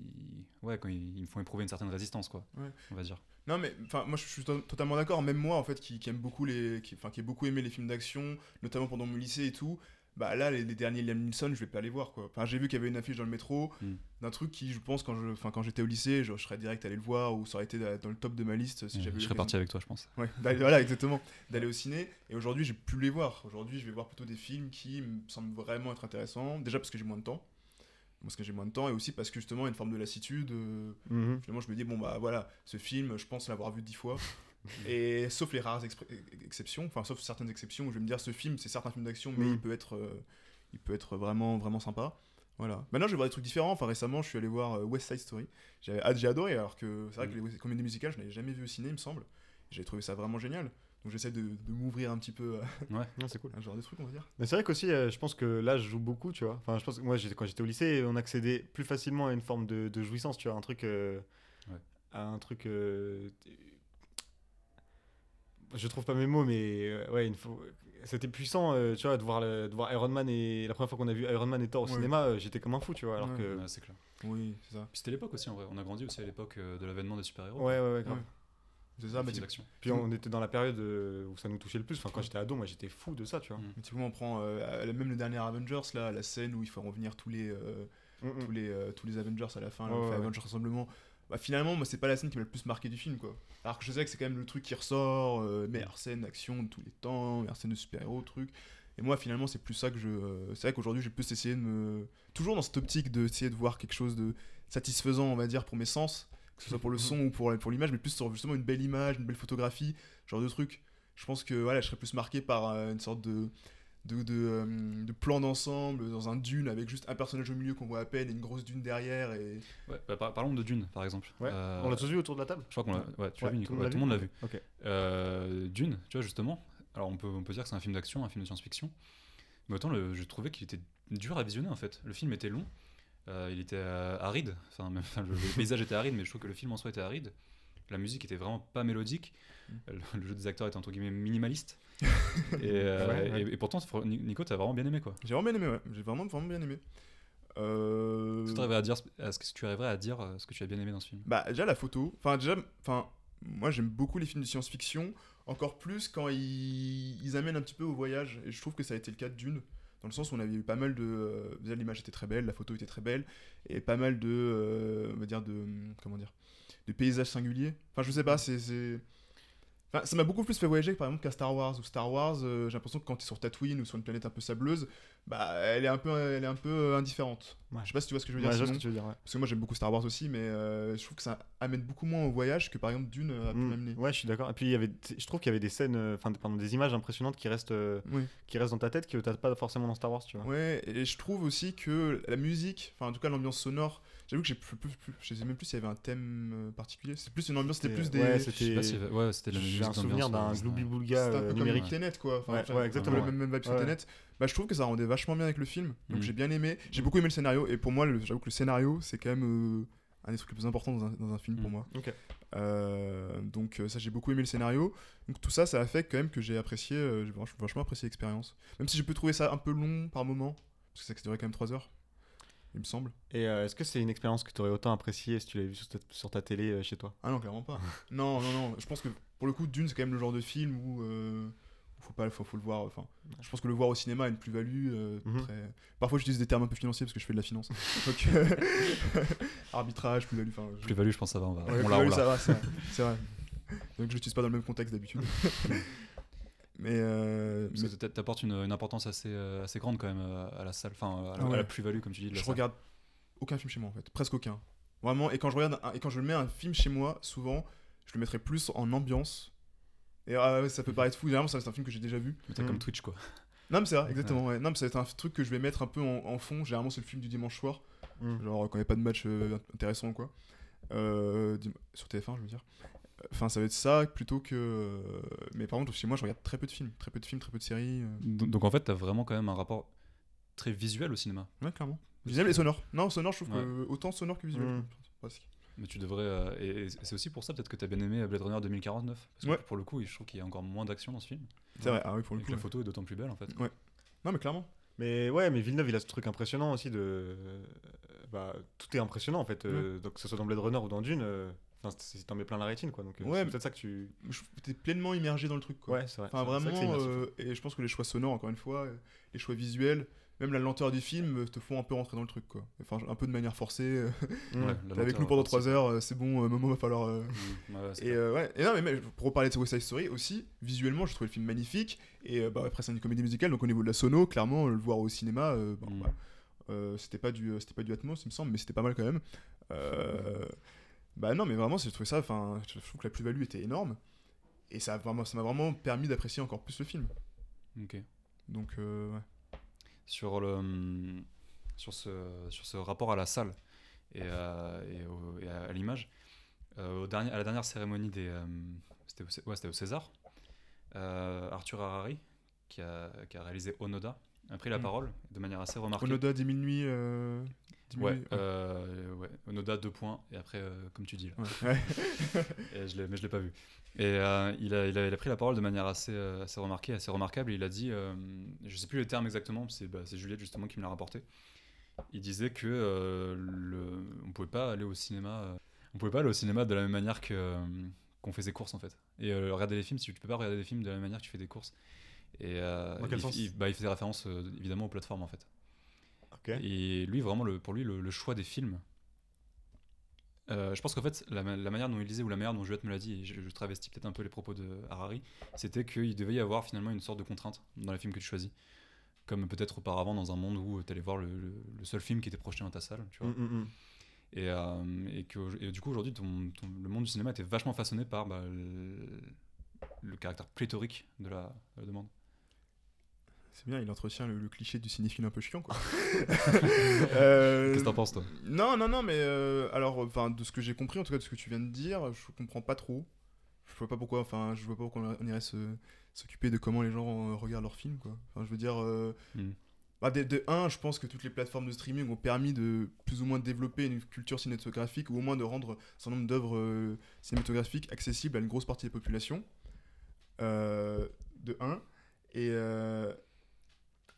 A: ouais, quand ils, ils me font éprouver une certaine résistance, quoi,
C: Ouais.
A: on va dire.
C: Non, mais enfin, moi je suis to- totalement d'accord. Même moi, en fait, qui, qui aime beaucoup les, qui, enfin, qui ai beaucoup aimé les films d'action, notamment pendant mon lycée et tout. Bah là, les, les derniers Liam Neeson, je vais pas les voir quoi. Enfin, j'ai vu qu'il y avait une affiche dans le métro
A: Mm.
C: d'un truc qui, je pense, quand je, enfin, quand j'étais au lycée, je, je serais direct allé le voir ou ça aurait été dans le top de ma liste si
A: Ouais,
C: j'avais.
A: je serais parti avec toi, je pense.
C: Ouais, d'aller- voilà, exactement. D'aller au ciné. Et aujourd'hui, j'ai pu les voir. Aujourd'hui, je vais voir plutôt des films qui me semblent vraiment être intéressants. Déjà parce que j'ai moins de temps. Parce que j'ai moins de temps et aussi parce que justement, il y a une forme de lassitude. euh, Finalement, je me dis, bon, bah voilà, ce film, je pense l'avoir vu dix fois. et sauf les rares exceptions, enfin, sauf certaines exceptions où je vais me dire, ce film, c'est certes un film d'action, mais
B: Mm.
C: il peut être, euh, il peut être vraiment, vraiment sympa. Voilà. Maintenant, je vais voir des trucs différents. Enfin, récemment, je suis allé voir euh, West Side Story. J'avais hâte- J'ai adoré, alors que c'est vrai que
A: Mm.
C: les comédies musicales, je n'avais jamais vu au ciné, il me semble. J'ai trouvé ça vraiment génial. Donc, j'essaie de, de m'ouvrir un petit peu à,
B: Non, c'est cool
C: ce genre de trucs, on va dire.
B: mais c'est vrai qu'aussi euh, je pense que là je joue beaucoup tu vois enfin je pense que moi j'étais- quand j'étais au lycée on accédait plus facilement à une forme de, de jouissance tu vois un truc euh,
A: Ouais.
B: à un truc euh, je trouve pas mes mots mais euh, ouais une fois- c'était puissant euh, tu vois de voir, le- de voir Iron Man et la première fois qu'on a vu Iron Man et Thor au
C: Ouais.
B: cinéma euh, j'étais comme un fou tu vois alors
C: Ouais.
B: que
A: Ouais, c'est clair.
C: Oui, c'est ça.
A: Puis c'était l'époque aussi, en vrai. On a grandi aussi à l'époque euh, de l'avènement des super-héros.
B: ouais ouais ouais grave.
C: Ouais. C'est ça, bah,
B: puis on était dans la période où ça nous touchait le plus enfin quand j'étais ado moi j'étais fou de ça tu vois
A: Mm.
C: mais typiquement, on prend euh, même le dernier Avengers, là, la scène où il faut revenir tous les. euh,
B: Mm, mm.
C: tous les, euh, tous les Avengers à la fin, là, on fait
B: ouais,
C: Avengers Rassemblement. Bah, finalement, moi, c'est pas la scène qui m'a le plus marqué du film, quoi. Alors que je sais que c'est quand même le truc qui ressort, euh, meilleure scène d'action de tous les temps, meilleure scène de super-héros, truc. Et moi, finalement, c'est plus ça que je. euh, c'est vrai qu'aujourd'hui, j'ai plus essayé de me. Toujours dans cette optique d'essayer de voir quelque chose de satisfaisant, on va dire, pour mes sens, que ce soit pour le son ou pour, pour l'image, mais plus sur justement une belle image, une belle photographie, genre de truc. Je pense que voilà, je serais plus marqué par euh, une sorte de de, de, euh, de plan d'ensemble dans un dune avec juste un personnage au milieu qu'on voit à peine et une grosse dune derrière et
A: Ouais, bah, par- parlons de Dune, par exemple.
B: Ouais.
A: Euh,
B: on l'a tous vu autour de la table?
A: Je crois qu'on l'a. Ouais, tu
B: Ouais,
A: l'as vu, Nico.
B: tout le monde
A: Ouais,
B: l'a
A: tout le monde l'a
B: vu.
A: Euh, Dune, tu vois, justement. Alors, on peut, on peut dire que c'est un film d'action, un film de science-fiction. Mais autant, le, je trouvais qu'il était dur à visionner, en fait. Le film était long. euh, il était euh, aride. Enfin, même, le, le paysage était aride, mais je trouve que le film en soi était aride. La musique était vraiment pas mélodique.
C: Mm.
A: Le, le jeu des acteurs était entre guillemets minimaliste. et, euh,
B: Ouais, ouais.
A: et- et pourtant, Nico, t'as vraiment bien aimé, quoi.
C: j'ai vraiment bien aimé ouais. J'ai vraiment vraiment bien aimé. Euh...
A: Est-ce que tu arriverais à dire, est-ce que tu arriverais à dire euh, ce que tu as bien aimé dans ce film?
C: Bah déjà la photo. Enfin déjà enfin moi j'aime beaucoup les films de science-fiction encore plus quand ils... ils amènent un petit peu au voyage. Et je trouve que ça a été le cas de Dune dans le sens où on avait eu pas mal de euh, déjà l'image était très belle la photo était très belle et pas mal de euh, on va dire de comment dire de paysages singuliers. Enfin je sais pas c'est Enfin, ça m'a beaucoup plus fait voyager par exemple qu'à Star Wars. Ou Star Wars, euh, j'ai l'impression que quand tu es sur Tatooine ou sur une planète un peu sableuse, bah elle est un peu, elle est un peu euh, indifférente.
B: Ouais.
C: Je sais pas si tu vois ce que je veux dire.
B: je vois ce
C: Simon.
B: que tu veux dire ouais.
C: Parce que moi j'aime beaucoup Star Wars aussi, mais euh, je trouve que ça amène beaucoup moins au voyage que par exemple Dune a pu
B: Mm.
C: m'amener.
B: Ouais, je suis d'accord. Et puis il y avait, je trouve qu'il y avait des scènes, enfin, pardon, des images impressionnantes qui restent,
C: Oui.
B: qui restent dans ta tête que t'as pas forcément dans Star Wars, tu vois.
C: Ouais, et je trouve aussi que la musique, enfin en tout cas l'ambiance sonore, j'avoue que j'ai plus, plus, plus- je sais même plus s'il y avait un thème euh, particulier. C'est plus une ambiance, c'était plus des.
B: Ouais, c'était.
A: si- ouais, c'était la
B: J'ai un souvenir d'un. Glooby
C: C'était
B: Boulga
C: un peu
B: euh,
C: comme
B: numérique.
C: Tenet quoi. Enfin,
B: Ouais, ouais, exactement,
C: Le même vibe sur. Tenet. Bah, je trouve que ça rendait vachement bien avec le film. Donc
A: Mm.
C: j'ai bien aimé. J'ai beaucoup aimé le scénario. Et pour moi, j'avoue que le scénario, c'est quand même euh, un des trucs les plus importants dans un, dans un film pour
A: Mm.
C: moi.
B: Ok.
C: Euh, donc euh, ça j'ai beaucoup aimé le scénario. Donc tout ça ça a fait quand même que j'ai apprécié, euh, j'ai vach- vachement apprécié l'expérience. Même si je peux trouver ça un peu long par moment, parce que ça durait quand même 3 heures, il me semble.
B: Et euh, est-ce que c'est une expérience que tu aurais autant appréciée si tu l'avais vu sur ta, sur ta télé euh, chez toi?
C: Ah non clairement pas. non non non, je pense que pour le coup Dune c'est quand même le genre de film où euh, faut pas faut, faut le voir enfin je pense que le voir au cinéma a une plus-value euh,
B: Mhm.
C: très parfois j'utilise des termes un peu financiers parce que je fais de la finance donc euh, arbitrage plus-value je-
A: Plus-value, je pense que ça va. On, va.
C: Ouais,
A: on l'a, on
C: plus-value,
A: l'a.
C: ça va c'est vrai, c'est vrai donc je l'utilise pas dans le même contexte d'habitude mais, euh,
A: Parce
C: mais
A: que t'a- t'apportes une, une importance assez, euh, assez grande quand même euh, à la salle, enfin à la,
C: Ah ouais.
A: la plus-value comme tu dis. De la
C: je
A: salle.
C: regarde aucun film chez moi en fait presque aucun vraiment et quand je regarde un- et quand je mets un film chez moi souvent je le mettrai plus en ambiance et ah ouais, ça peut paraître fou généralement c'est un film que j'ai déjà vu
A: Mais
B: Mm.
A: comme Twitch quoi.
C: Non, mais c'est vrai, exactement. Ouais. Non, mais ça va être un truc que je vais mettre un peu en, en fond. Généralement, c'est le film du dimanche soir.
B: Mm.
C: Genre, quand il n'y a pas de match euh, intéressant, quoi. Euh, sur TF1, je veux dire. Enfin, ça va être ça plutôt que. euh, Mais par contre, chez moi, je regarde très peu de films. Très peu de films, très peu de séries. euh.
A: Donc, donc, en fait, t'as vraiment quand même un rapport très visuel au cinéma.
C: Ouais, clairement. Visuel et sonore. Non, sonore, je trouve
A: Ouais.
C: que autant sonore que visuel.
B: Mm.
C: Presque.
A: Mais tu devrais. euh, et et c'est aussi pour ça peut-être que t'as bien aimé Blade Runner 2049. Parce que
C: Ouais.
A: pour le coup, je trouve qu'il y a encore moins d'action dans ce film.
C: C'est vrai, ah oui, pour
A: Et
C: le
A: que
C: coup.
A: la
C: ouais.
A: photo est d'autant plus belle en fait.
C: Non, mais clairement.
B: Mais ouais, mais Villeneuve, il a ce truc impressionnant aussi de. euh, Bah, tout est impressionnant en fait. euh, donc que ce soit dans Blade Runner ou dans Dune, euh, enfin, c'est- t'en mets plein la rétine quoi. Donc euh,
C: Ouais,
B: c'est
C: mais-
B: peut-être ça que tu.
C: T'es pleinement immergé dans le truc, quoi.
B: Ouais, c'est vrai.
C: Enfin, vraiment, euh, et je pense que les choix sonores, encore une fois, euh, les choix visuels, même la lenteur du film, euh, te font un peu rentrer dans le truc, quoi. Enfin, un peu de manière forcée. euh,
B: Mm.
A: Ouais, la
C: T'es avec nous pendant
A: euh,
C: 3 heures, c'est bon, Momo va falloir. euh,
A: Mm, ouais,
C: Et, euh, ouais. et non, mais même, pour reparler de West Side Story aussi, visuellement, je trouvais le film magnifique. Et bah, après, c'est une comédie musicale, donc au niveau de la sono, clairement, le voir au cinéma, bon,
A: Mm.
C: bah, c'était pas du, c'était pas du Atmos, il me semble, mais c'était pas mal quand même. Euh, bah non, mais vraiment, j'ai trouvé ça. Enfin, je trouve que la plus-value était énorme. Et ça a vraiment, ça m'a vraiment permis d'apprécier encore plus le film.
A: Ok.
C: Donc, euh, ouais.
A: Sur, le, hum, sur, ce, sur ce rapport à la salle et, à- et au- et à, à l'image, euh, au dernier, à la dernière cérémonie des. euh, c'était au, Cé- ouais, c'était au César, euh, Arthur Harari, qui a, qui a réalisé Onoda, a pris la
C: Mm.
A: parole de manière assez remarquée.
C: Onoda 10 000 nuits. Euh... 10 000
A: Ouais,
C: nuits,
A: euh, ouais, Onoda deux points et après euh, comme tu dis là.
C: ouais.
A: Et je l'ai- mais je l'ai pas vu. Et euh, il, a, il, a, il a pris la parole de manière assez, assez remarquée, assez remarquable. Il a dit, euh, je sais plus les termes exactement, c'est bah, c'est Juliette justement qui me l'a rapporté. Il disait que euh, le, on pouvait pas aller au cinéma, euh, on pouvait pas aller au cinéma de la même manière que euh, qu'on fait ses courses en fait. Et euh, regarder les films, si tu peux pas regarder des films de la même manière que tu fais des courses. Et euh,
B: Dans quel
A: il,
B: sens
A: il- bah, il faisait référence euh, évidemment aux plateformes en fait. Et lui, vraiment, le, pour lui, le, le choix des films. euh, je pense qu'en fait, la, ma- la manière dont il disait ou la manière dont Juliette me l'a dit, et je, je travestis peut-être un peu les propos de Harari, c'était qu'il devait y avoir finalement une sorte de contrainte dans les films que tu choisis. Comme peut-être auparavant dans un monde où tu allais voir le, seul film qui était projeté dans ta salle. Tu vois.
B: Mm, mm, mm.
A: Et, euh, et, que, et du coup, aujourd'hui, le monde du cinéma était vachement façonné par bah, le, le caractère pléthorique de la, de la demande.
C: C'est bien, il entretient le, le cliché du cinéphile un peu chiant, quoi. Euh,
A: Qu'est-ce que t'en penses, toi?
C: Non, non, non, mais euh, alors, enfin, de ce que j'ai compris, en tout cas de ce que tu viens de dire, je comprends pas trop. Je vois pas pourquoi, enfin, je vois pas pourquoi on irait s'occuper de comment les gens euh, regardent leurs films, quoi. Enfin, je veux dire, euh,
A: Mm.
C: bah, de, de un, je pense que toutes les plateformes de streaming ont permis de plus ou moins développer une culture cinématographique ou au moins de rendre un nombre d'œuvres cinématographiques accessibles à une grosse partie de la population. Euh, de un. Et,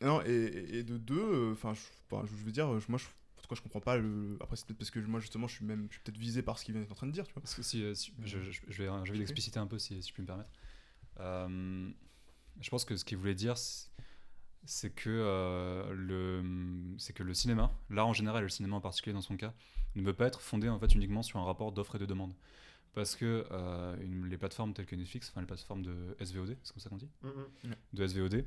C: non, et, et de deux, euh, enfin, je, veux dire, je- moi, je, en tout cas, je comprends pas le. Après, c'est peut-être parce que moi, justement, je suis même, je suis peut-être visé par ce qu'il vient d'être en train de dire, tu vois.
A: Parce que si, euh, si- je, je- je vais, je vais l'expliciter un peu si, si je puis me permettre. Euh, je pense que ce qu'il voulait dire, c'est- que, euh, le, c'est que le cinéma, l'art en général et le cinéma en particulier dans son cas, ne peut pas être fondé en fait uniquement sur un rapport d'offre et de demande. Parce que euh, une- les plateformes telles que Netflix, enfin les plateformes de SVOD, c'est comme ça qu'on dit
B: Mm, mm.
A: de SVOD.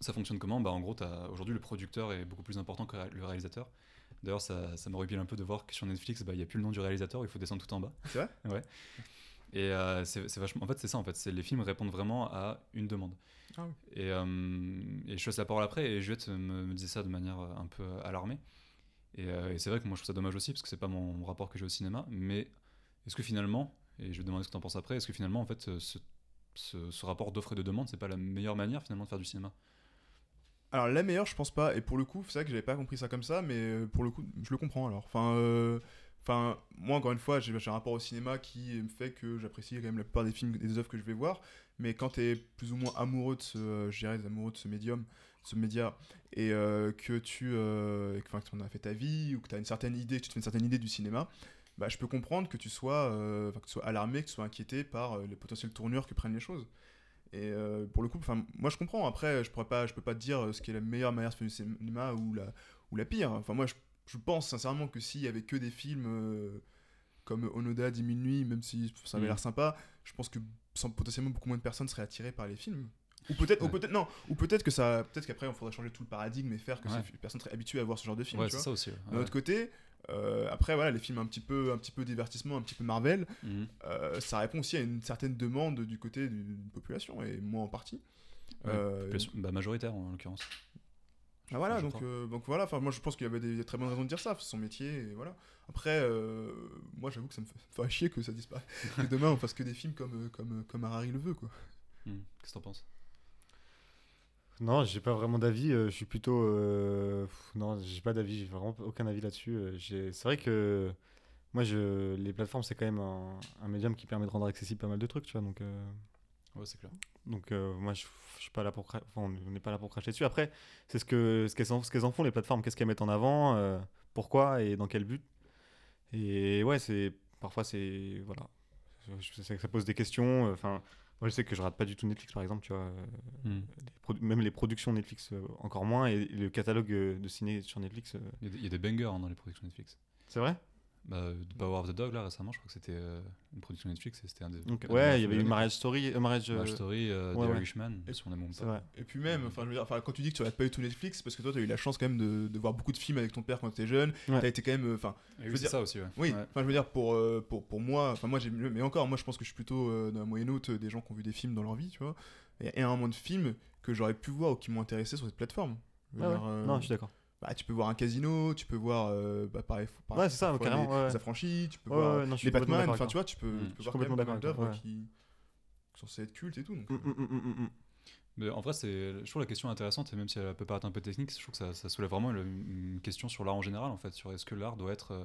A: Ça fonctionne comment? Bah, En gros, aujourd'hui, le producteur est beaucoup plus important que le réalisateur. D'ailleurs, ça, ça me répile un peu de voir que sur Netflix, bah, il n'y a plus le nom du réalisateur, il faut descendre tout en bas.
C: C'est vrai?
A: Ouais. Et euh, c'est vachement. En fait, c'est ça, en fait. Les films répondent vraiment à une demande.
C: Ah oui.
A: Et, euh, et je laisse la parole après, et Juliette me, me disait ça de manière euh, un peu alarmée. Et, euh, et c'est vrai que moi, je trouve ça dommage aussi, parce que c'est pas mon, mon rapport que j'ai au cinéma. Mais est-ce que finalement, et je vais te demander ce que tu en penses après, est-ce que finalement, en fait, ce, ce, ce rapport d'offre et de demande, c'est pas la meilleure manière finalement de faire du cinéma?
C: Alors la meilleure, je pense pas. Et pour le coup, c'est vrai que j'avais pas compris ça comme ça, mais euh, pour le coup, je le comprends alors. Enfin, euh, moi, encore une fois, j'ai un rapport au cinéma qui me fait que j'apprécie quand même la plupart des films des œuvres que je vais voir. Mais quand tu es plus ou moins amoureux de ce, euh, je amoureux de ce médium, ce média, et que tu en as fait ta vie, ou que tu as une certaine idée, que tu te fais une certaine idée du cinéma, bah, je peux comprendre que tu sois, que tu sois alarmé, que tu sois inquiété par les potentielles tournures que prennent les choses. Et euh, pour le coup, moi je comprends. Après, je pourrais pas, je peux pas te dire euh, ce qui est la meilleure manière de faire du cinéma ou la, ou la pire. Enfin, moi, je, je pense sincèrement que s'il y avait que des films euh, comme Onoda, 10 000 nuits, même si ça avait
A: Mm.
C: l'air sympa, je pense que sans, potentiellement beaucoup moins de personnes seraient attirées par les films. Ou peut-être, ou peut-être non, ou peut-être que ça, peut-être qu'après, il faudrait changer tout le paradigme et faire que
A: Ouais.
C: ces personnes seraient habituées à voir ce genre de film.
A: Ouais,
C: tu
A: c'est
C: vois.
A: ça aussi.
C: D'un autre côté, euh, après voilà, les films un petit peu, un petit peu divertissement, un petit peu Marvel,
A: Mhm.
C: euh, ça répond aussi à une certaine demande du côté du- d'une population et moi en partie.
A: Ouais,
C: Euh,
A: bah, majoritaire en l'occurrence.
C: ah, voilà, donc, euh, donc voilà, enfin moi je pense qu'il y avait des, des très bonnes raisons de dire ça, c'est son métier et voilà. Après, moi j'avoue que ça me fait, chier que ça disparaisse, que demain on fasse que des films comme, comme, comme Harari le veut quoi.
A: Mhm. Qu'est-ce que t'en penses?
B: Non, j'ai pas vraiment d'avis. euh, je suis plutôt. euh, pff, non, j'ai pas d'avis. J'ai vraiment aucun avis là-dessus. euh, j'ai- C'est vrai que moi, je... les plateformes, c'est quand même un... un médium qui permet de rendre accessible pas mal de trucs, tu vois. Donc, euh,
A: Ouais, c'est clair.
B: donc euh, moi, je... je suis pas là pour. cra- Enfin, on n'est pas là pour cracher dessus. Après, c'est ce que ce qu'elles en... ce qu'elles en font les plateformes. Qu'est-ce qu'elles mettent en avant euh, Pourquoi et dans quel but Et ouais, c'est parfois c'est voilà. Je je sais que ça pose des questions. Enfin, moi, je sais que je rate pas du tout Netflix, par exemple, tu vois. euh, les produ- même les productions Netflix euh, encore moins et le catalogue euh, de ciné sur Netflix euh,
A: Il y, a des- il y a des bangers hein, dans les productions Netflix.
B: c'est vrai?
A: Bah, The Power of the Dog, là, récemment, je crois que c'était euh, une production Netflix et c'était un des. Un
B: ouais il y avait eu
A: de
B: Marriage Story euh, Marriage,
A: l'année.
B: euh,
A: Marriage Story, euh,
B: ouais,
A: The
B: ouais.
A: Irishman,
C: Et-
A: si on aime ou
B: c'est
A: pas.
B: vrai
C: Et puis même, enfin je veux dire, enfin quand tu dis que tu regardes pas du tout Netflix, parce que toi tu as eu la chance quand même de, de voir beaucoup de films avec ton père quand tu étais jeune,
B: Ouais.
C: t'as été quand même, euh, enfin
A: Et
C: veux
A: oui, c'est
C: dire-
A: ça aussi, ouais.
C: Oui,
A: Ouais.
C: enfin je veux dire pour, euh, pour, pour moi, enfin moi j'ai mais encore moi je pense que je suis plutôt euh, dans la moyenne haute des gens qui ont vu des films dans leur vie, tu vois. Il y a énormément de films que j'aurais pu voir ou qui m'ont intéressé sur cette plateforme. Je veux
B: Ah
C: euh,
B: non je suis d'accord
C: bah, tu peux voir un casino, tu peux voir euh, bah, pareil, faut-
B: Ouais, c'est ça, carrément,
C: les,
B: ouais,
C: les affranchis, tu peux
B: Ouais,
C: voir
B: ouais, non, je
C: les Batman, enfin tu vois, tu peux,
A: Mm.
C: tu
A: Je
C: peux
B: suis
C: voir
B: complètement
C: quand même d'œuvres qui sont censées être cultes et tout. Donc,
B: Mm, mm, mm.
A: Mais en vrai, c'est, je trouve la question intéressante, et même si elle peut paraître un peu technique, je trouve que ça, ça soulève vraiment une, une question sur l'art en général, en fait, sur est-ce que l'art doit être, euh,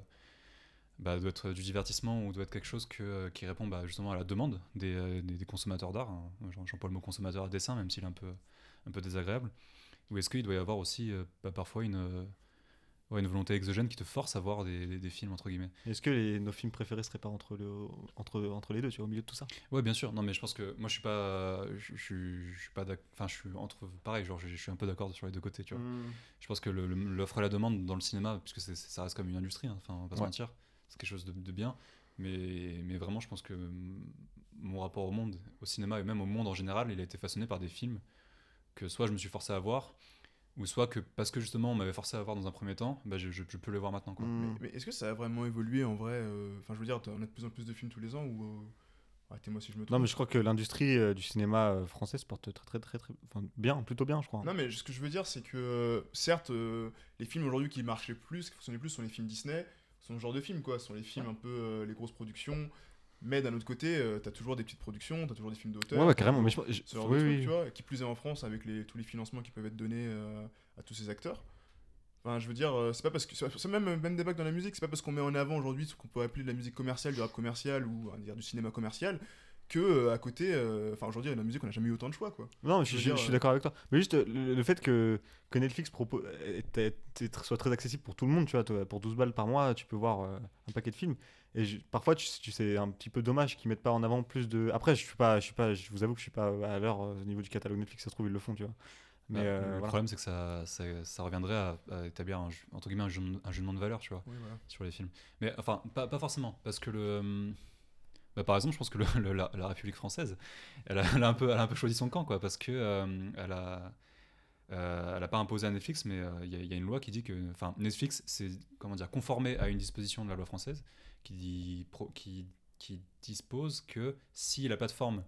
A: bah, doit être du divertissement ou doit être quelque chose que, euh, qui répond bah, justement à la demande des, euh, des, des consommateurs d'art. hein. J'en- J'emploie le mot consommateur à dessin, même s'il est un peu, un peu désagréable. Ou est-ce qu'il doit y avoir aussi euh, bah, parfois une, euh, ouais, une volonté exogène qui te force à voir des, des- des films, entre guillemets?
B: Est-ce que les, nos films préférés seraient pas entre, le, entre, entre les deux tu vois au milieu de tout ça?
A: Ouais, bien sûr. Non, mais je pense que moi, je suis pas, je, je, je suis pas, enfin, je suis entre, pareil, genre, je, je suis un peu d'accord sur les deux côtés, tu vois.
B: Mm.
A: Je pense que l'offre et la demande dans le cinéma, puisque ça reste comme une industrie, hein, enfin, on va pas se
B: Ouais.
A: mentir, c'est quelque chose de, de bien. Mais, mais vraiment, je pense que mon rapport au monde, au cinéma et même au monde en général, il a été façonné par des films que soit je me suis forcé à voir, ou soit que parce que justement on m'avait forcé à voir dans un premier temps, bah, je, je- je peux les voir maintenant. Quoi.
B: Mm.
C: Mais, mais est-ce que ça a vraiment évolué en vrai euh, Enfin, je veux dire, on a de plus en plus de films tous les ans ou euh, arrêtez-moi si je me trompe.
B: non mais je crois que l'industrie euh, du cinéma euh, français se porte très très très très enfin, bien plutôt bien je crois
C: Non, mais ce que je veux dire, c'est que certes, euh, les films aujourd'hui qui marchaient plus, qui fonctionnaient plus, sont les films Disney, sont ce genre de films quoi, sont les films un peu euh, les grosses productions. Mais d'un autre côté, euh, t'as toujours des petites productions, t'as toujours des films d'auteur.
B: ouais, carrément mais je, je-
C: ce genre
B: oui,
C: de truc,
B: oui.
C: tu vois, qui plus est en France avec les, tous les financements qui peuvent être donnés euh, à tous ces acteurs. Enfin, je veux dire, euh, c'est pas parce que c'est même même débat que dans la musique, c'est pas parce qu'on met en avant aujourd'hui ce qu'on peut appeler de la musique commerciale, du rap commercial ou dire du cinéma commercial que euh, à côté, euh, enfin aujourd'hui la musique on n'a jamais eu autant de choix quoi.
B: Non, mais je,
C: Je veux
B: je-
C: dire,
B: je suis
C: euh,
B: d'accord avec toi. Mais juste le, le fait que, que Netflix propose, est- est- est- soit très accessible pour tout le monde, tu vois, toi, pour 12 balles par mois, tu peux voir euh, un paquet de films. Et je- parfois, tu, tu sais, un petit peu dommage qu'ils mettent pas en avant plus de. Après, je suis pas, je suis pas, je vous avoue que je suis pas à l'heure au niveau du catalogue Netflix. Ça se trouve ils le font, tu vois. Mais
A: Bah,
B: euh,
A: le
B: voilà.
A: problème, c'est que ça, ça, ça reviendrait à, à établir un, entre guillemets un, jugement- un jugement de valeur, tu vois.
C: Oui, voilà.
A: sur les films. Mais enfin, pas, pas forcément, parce que le. Bah, par exemple, je pense que le- le- la, la République française, elle a, elle a un peu, elle a un peu choisi son camp, quoi, parce que euh, elle a. euh, elle a pas imposé à Netflix, mais euh, il y, a- il y a une loi qui dit que, enfin, Netflix, c'est comment dire, conformé à une disposition de la loi française qui dit, pro- qui, qui dispose que si la plateforme,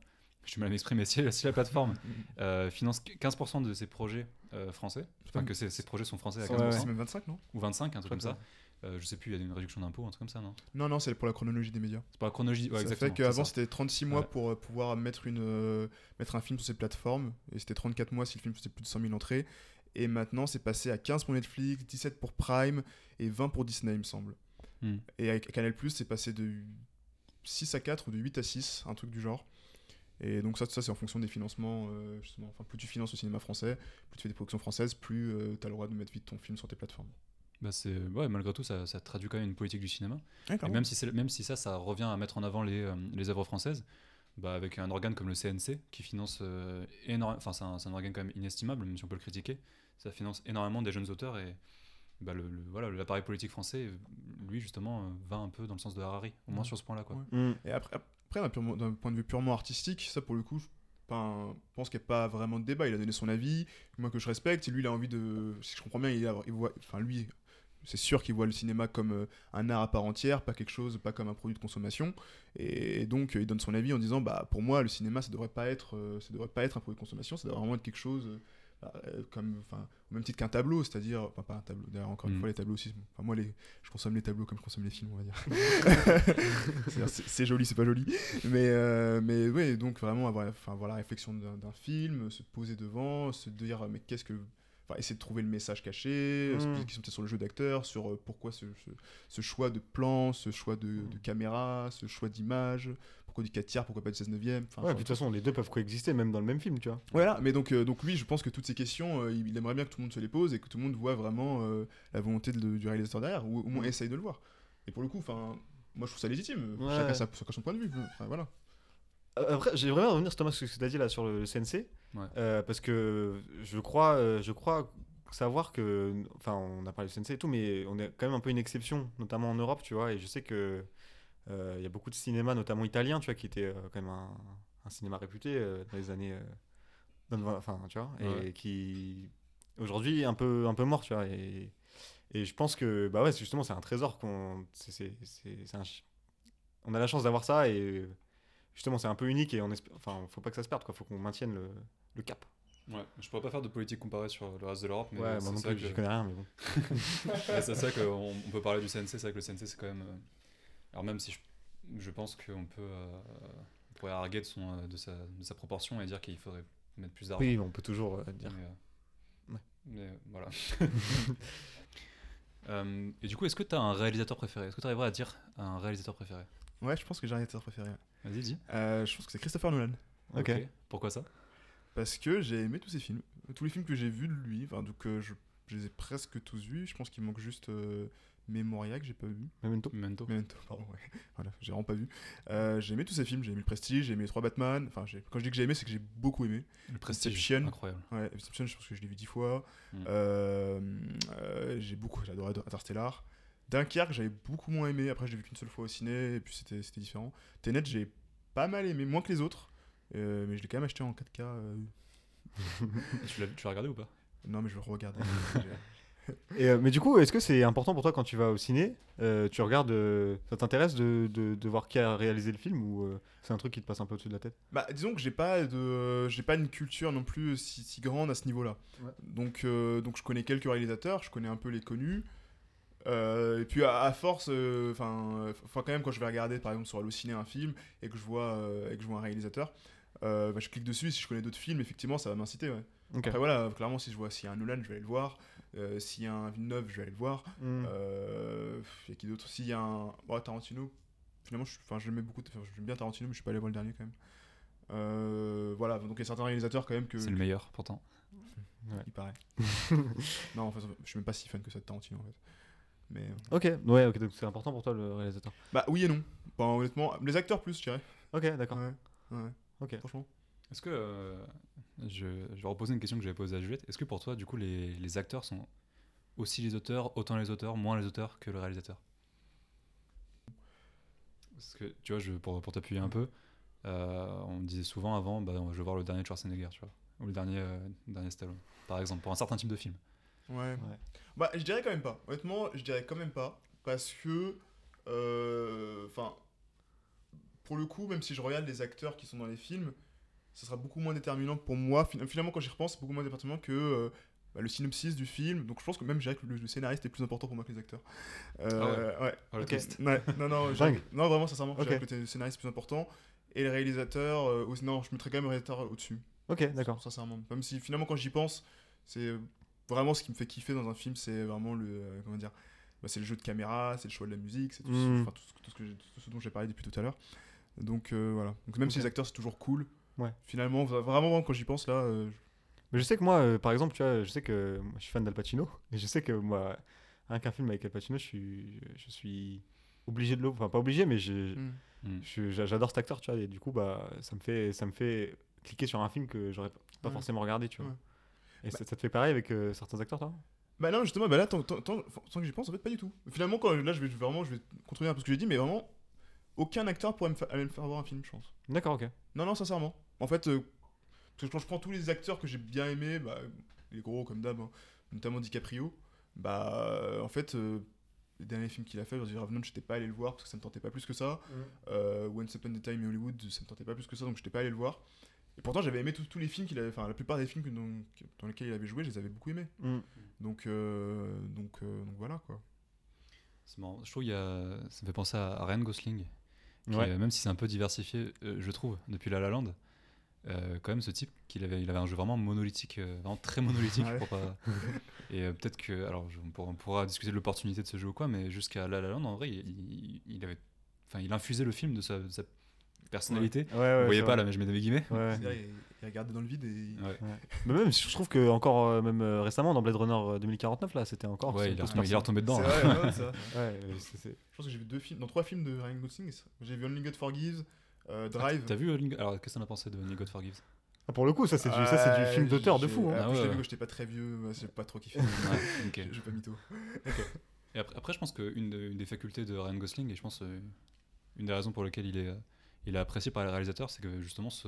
A: je vais mal m'exprimer, si, si la plateforme euh, finance 15% de ses projets euh, français, enfin que ces, ces projets sont français à 15%,
B: Ouais, ouais.
C: C'est même 25 non?
A: Ou 25, un truc comme ça. Euh, je sais plus, il y a une réduction d'impôt, un truc comme ça, non?
C: Non non, c'est pour la chronologie des médias.
A: C'est pas la chronologie, ouais,
C: ça
A: exactement.
C: fait qu'avant c'était 36 mois
A: Ouais.
C: pour euh, pouvoir mettre, une, euh, mettre un film sur ces plateformes, et c'était 34 mois si le film faisait plus de 100 000 entrées, et maintenant c'est passé à 15 pour Netflix, 17 pour Prime, et 20 pour Disney il me semble.
A: Hmm.
C: Et avec Canal+, c'est passé de 6 à 4 ou de 8 à 6, un truc du genre. Et donc ça, ça c'est en fonction des financements, euh, justement. Enfin, plus tu finances le cinéma français, plus tu fais des productions françaises, plus tu as le droit de mettre vite ton film sur tes plateformes.
A: Bah c'est ouais, malgré tout, ça, ça traduit quand même une politique du cinéma. Et même si, c'est- même si ça, ça revient à mettre en avant les, euh, les œuvres françaises, bah avec un organe comme le CNC qui finance euh, énormément, enfin c'est un, organe quand même inestimable, même si on peut le critiquer, ça finance énormément des jeunes auteurs et bah, le, le- voilà l'appareil politique français, lui justement, euh, va un peu dans le sens de Harari, au moins
C: Ouais.
A: sur ce point-là quoi.
C: Ouais.
B: Mm.
C: Et après, après d'un point de vue purement artistique, ça pour le coup, je enfin, je pense qu'il n'y a pas vraiment de débat. Il a donné son avis, moi que je respecte. Et lui, il a envie de. Si je comprends bien, il, a- il voit. Enfin, lui, c'est sûr qu'il voit le cinéma comme euh, un art à part entière, pas quelque chose, pas comme un produit de consommation. Et, donc, euh, il donne son avis en disant bah, pour moi, le cinéma, ça devrait pas être, euh, ça devrait pas être un produit de consommation, ça devrait vraiment être quelque chose. bah, comme enfin au même titre qu'un tableau c'est-à-dire enfin pas un tableau d'ailleurs encore une
A: Mm.
C: fois les tableaux aussi enfin moi les je consomme les tableaux comme je consomme les films on va dire c'est joli c'est pas joli mais euh, mais ouais donc vraiment avoir enfin avoir la réflexion d'un film se poser devant se dire mais qu'est-ce que enfin essayer de trouver le message caché
B: Mm.
C: se poser des questions peut-être sur le jeu d'acteur sur euh, pourquoi ce, ce, ce choix de plan ce choix de, de caméra ce choix d'image pourquoi du 4 tiers pourquoi pas du 16 neuvième
B: Ouais, de toute façon, les deux peuvent coexister même dans le même film, tu vois.
C: voilà, mais donc, euh, donc lui, je pense que toutes ces questions, euh, il aimerait bien que tout le monde se les pose et que tout le monde voit vraiment euh, la volonté de- du réalisateur derrière, ou au moins
B: Mm.
C: essaye de le voir. Et pour le coup, enfin, moi je trouve ça légitime.
B: Ouais.
C: Chacun, sa, chacun son point de vue. Voilà.
B: Après, j'aimerais bien revenir, Thomas, sur ce que tu as dit là sur le, le CNC.
A: Ouais.
B: Euh, parce que je crois, euh, je crois savoir que. Enfin, on a parlé du CNC et tout, mais on est quand même un peu une exception, notamment en Europe, tu vois. Et je sais que. euh, Il y a beaucoup de cinéma, notamment italien, tu vois, qui était euh, quand même un, un cinéma réputé euh, dans les années. euh, enfin, tu vois, et
A: Ouais.
B: qui. Aujourd'hui, est un peu, un peu mort, tu vois. Et, et je pense que, bah ouais, justement, c'est un trésor qu'on. c'est- On a la chance d'avoir ça et justement c'est un peu unique et on espère enfin faut pas que ça se perde quoi faut qu'on maintienne le, le cap
A: Ouais, je pourrais pas faire de politique comparée sur le reste de l'Europe, mais
B: ouais
A: c'est
B: plus
A: que-
B: j'y connais rien mais bon
A: Ouais, c'est ça qu'on on peut parler du CNC, c'est vrai que le CNC c'est quand même. euh, Alors même si je, je pense qu'on peut, euh, on pourrait arguer de, son, euh, de, sa, de sa proportion et dire qu'il faudrait mettre plus d'argent.
B: oui on peut toujours euh, dire
A: Mais, euh,
B: Ouais.
A: mais, euh, voilà. Euh, et du coup, est-ce que tu as un réalisateur préféré? Est-ce que tu arriverais à dire un réalisateur préféré?
C: Ouais, je pense que j'ai un réalisateur préféré.
A: Vas-y, dis.
C: Euh, je pense que c'est Christopher Nolan.
B: Ok.
A: Pourquoi ça?
C: Parce que j'ai aimé tous ses films. Tous les films que j'ai vus de lui, enfin, donc euh, je, je les ai presque tous vus. Je pense qu'il manque juste euh, Memoria que j'ai pas vu.
B: Memento
A: Memento.
C: Memento, pardon, ouais. Voilà, j'ai vraiment pas vu. Euh, j'ai aimé tous ces films, j'ai aimé Le Prestige, j'ai aimé les trois Batman. Enfin, j'ai- quand je dis que j'ai aimé, c'est que j'ai beaucoup aimé.
A: Le Prestige.
C: Inception.
A: Incroyable.
C: Ouais, Inception, je pense que je l'ai vu dix fois.
A: Mm.
C: Euh, euh, j'ai beaucoup, j'ai adoré Interstellar. Dunkerque, j'avais beaucoup moins aimé. Après, je l'ai vu qu'une seule fois au ciné, et puis c'était c'était différent. Tenet, j'ai pas mal aimé, moins que les autres. Euh, mais je l'ai quand même acheté en 4K. euh,
A: tu l'as regardé ou pas?
C: Non, mais je vais le regarder.
B: Et, euh, mais du coup est-ce que c'est important pour toi quand tu vas au ciné euh, tu regardes euh, ça t'intéresse de, de, de voir qui a réalisé le film ou euh, c'est un truc qui te passe un peu au-dessus de la tête?
C: Bah, disons que j'ai pas de, j'ai pas une culture non plus si, si grande à ce niveau-là.
B: Ouais.
C: Donc, euh, donc je connais quelques réalisateurs, je connais un peu les connus. Euh, et puis à, à force, enfin, quand même quand je vais regarder par exemple sur Allociné un film et que je vois, euh, et que je vois un réalisateur, euh, bah, je clique dessus. Si je connais d'autres films, effectivement, ça va m'inciter. Ouais. Après voilà, clairement si je vois s'il y a un Nolan, je vais aller le voir. Euh, s'il y a un Villeneuve, je vais aller le voir.
B: Mm.
C: Euh, Il y a qui d'autre? S'il y a un ouais, Tarantino, finalement, je, enfin, j'aimais beaucoup. Enfin, j'aime bien Tarantino, mais je suis pas allé voir le dernier quand même. Euh, voilà, donc il y a certains réalisateurs quand même que.
A: C'est le meilleur pourtant.
C: Il paraît. non, en fait, je suis même pas si fan que ça de Tarantino en fait. Mais.
B: ok ouais ok donc c'est important pour toi le réalisateur
C: Bah oui et non. Bah, honnêtement, les acteurs plus, je dirais.
B: ok d'accord
C: Ouais, ouais,
B: ok
C: franchement.
A: Est-ce que. euh, je, je vais reposer une question que j'avais posée à Juliette. Est-ce que pour toi, du coup, les, les acteurs sont aussi les auteurs, autant les auteurs, moins les auteurs que le réalisateur? Parce que, tu vois, je, pour, pour t'appuyer un peu, euh, on me disait souvent avant, bah, je veux voir le dernier Schwarzenegger, tu vois. Ou le dernier, euh, dernier Stallone, par exemple, pour un certain type de film.
C: Ouais. Bah, je dirais quand même pas. Honnêtement, je dirais quand même pas. Parce que. euh, Enfin. Pour le coup, même si je regarde les acteurs qui sont dans les films, ça sera beaucoup moins déterminant pour moi. Fin- Finalement, quand j'y repense, c'est beaucoup moins déterminant que euh, bah, le synopsis du film. Donc je pense que même que le, le scénariste est plus important pour moi que les acteurs. Euh, ouais.
A: Oh, le
B: Ok.
A: twist.
C: Ouais, non, non, que- non, vraiment, sincèrement, je
B: Ok.
C: dirais que le scénariste est plus important. Et le réalisateur, euh, aussi- non, je mettrais quand même le réalisateur au-dessus.
B: ok d'accord
C: Sincèrement. Même si finalement, quand j'y pense, c'est vraiment ce qui me fait kiffer dans un film, c'est vraiment le. euh, comment dire bah, c'est le jeu de caméra, c'est le choix de la musique, c'est tout,
B: Mm.
C: ce- tout tout tout ce dont j'ai parlé depuis tout à l'heure. Donc euh, voilà. Donc même si
B: Ok.
C: les acteurs c'est toujours cool,
B: Ouais.
C: finalement, vra- vraiment quand j'y pense là, euh,
B: Mais je sais que moi, euh, par exemple, tu vois, je sais que moi, je suis fan d'Al Pacino. Et je sais que moi, rien qu'un film avec Al Pacino, je suis, je suis obligé de le. Enfin, pas obligé, mais
C: mm.
A: Mm.
B: je- j'a- j'adore cet acteur, tu vois. Et du coup, bah, ça me fait, ça me fait cliquer sur un film que j'aurais pas
C: Ouais.
B: forcément regardé, tu vois.
C: Ouais.
B: Et ça, ça te fait pareil avec euh, certains acteurs, toi?
C: Bah non, justement, bah là, tant, tant- tant- tant que j'y pense, en fait, pas du tout. Finalement, quand, là, je vais vraiment, je vais contredire un peu ce que j'ai dit, mais vraiment, aucun acteur pourrait me, fa- aller me faire voir un film, je pense.
B: D'accord, ok.
C: Non, non, sincèrement. En fait, euh, parce que quand je prends tous les acteurs que j'ai bien aimés, bah, les gros comme d'hab, hein, notamment DiCaprio, bah, euh, en fait, euh, les derniers films qu'il a fait, je dire, Revenant, j'étais pas allé le voir parce que ça me tentait pas plus que ça. Euh, Once Upon a Time in Hollywood, ça me tentait pas plus que ça, donc j'étais pas allé le voir. Et pourtant, j'avais aimé tous, les films qu'il avait, enfin, la plupart des films que- dans, dans lesquels il avait joué, je les avais beaucoup aimés.
B: Mm.
C: Donc, euh, donc, euh, donc voilà quoi.
A: C'est marrant. Je trouve qu'il y a... ça me fait penser à Ryan Gosling. Qui,
B: Ouais.
A: euh, même si c'est un peu diversifié, euh, je trouve, depuis La La Land, euh, quand même ce type, qu'il avait, il avait un jeu vraiment monolithique, euh, vraiment très monolithique.
C: Ouais.
A: pour pas... Et euh, peut-être que, alors je- on, pourra, on pourra discuter de l'opportunité de ce jeu ou quoi, mais jusqu'à La La Land, en vrai, il, il- il avait, enfin, il infusait le film de sa, de sa personnalité.
B: Ouais, ouais,
A: Vous voyez pas
B: vrai.
A: là, mais je mets des guillemets.
C: Il, il regardait dans le vide et.
A: Ouais.
B: Mais même, je trouve que encore euh, même euh, récemment dans Blade Runner euh, 2049 là, c'était encore.
A: Ouais, il est il est retombé dedans.
C: C'est
A: hein.
C: vrai,
B: euh, c'est-
C: Je pense que j'ai vu deux films, dans trois films de Ryan Gosling. J'ai vu Only God Forgives, euh, Drive.
A: T'as vu euh, Ling- Alors, qu'est-ce que t'en as pensé de Only God Forgives
B: Ah, pour le coup, ça c'est du, ça,
C: Euh,
B: film d'auteur de fou. hein.
C: Après,
A: Ah
C: je
A: ouais,
C: t'avoue
A: ouais.
C: que j'étais pas très vieux, j'ai pas trop kiffé.
A: Ouais, ok.
C: J'ai pas mytho.
A: Et après, après, je pense qu'une de- une des facultés de Ryan Gosling, et je pense euh, une des raisons pour lesquelles il est, euh, il est apprécié par les réalisateurs, c'est que justement ce,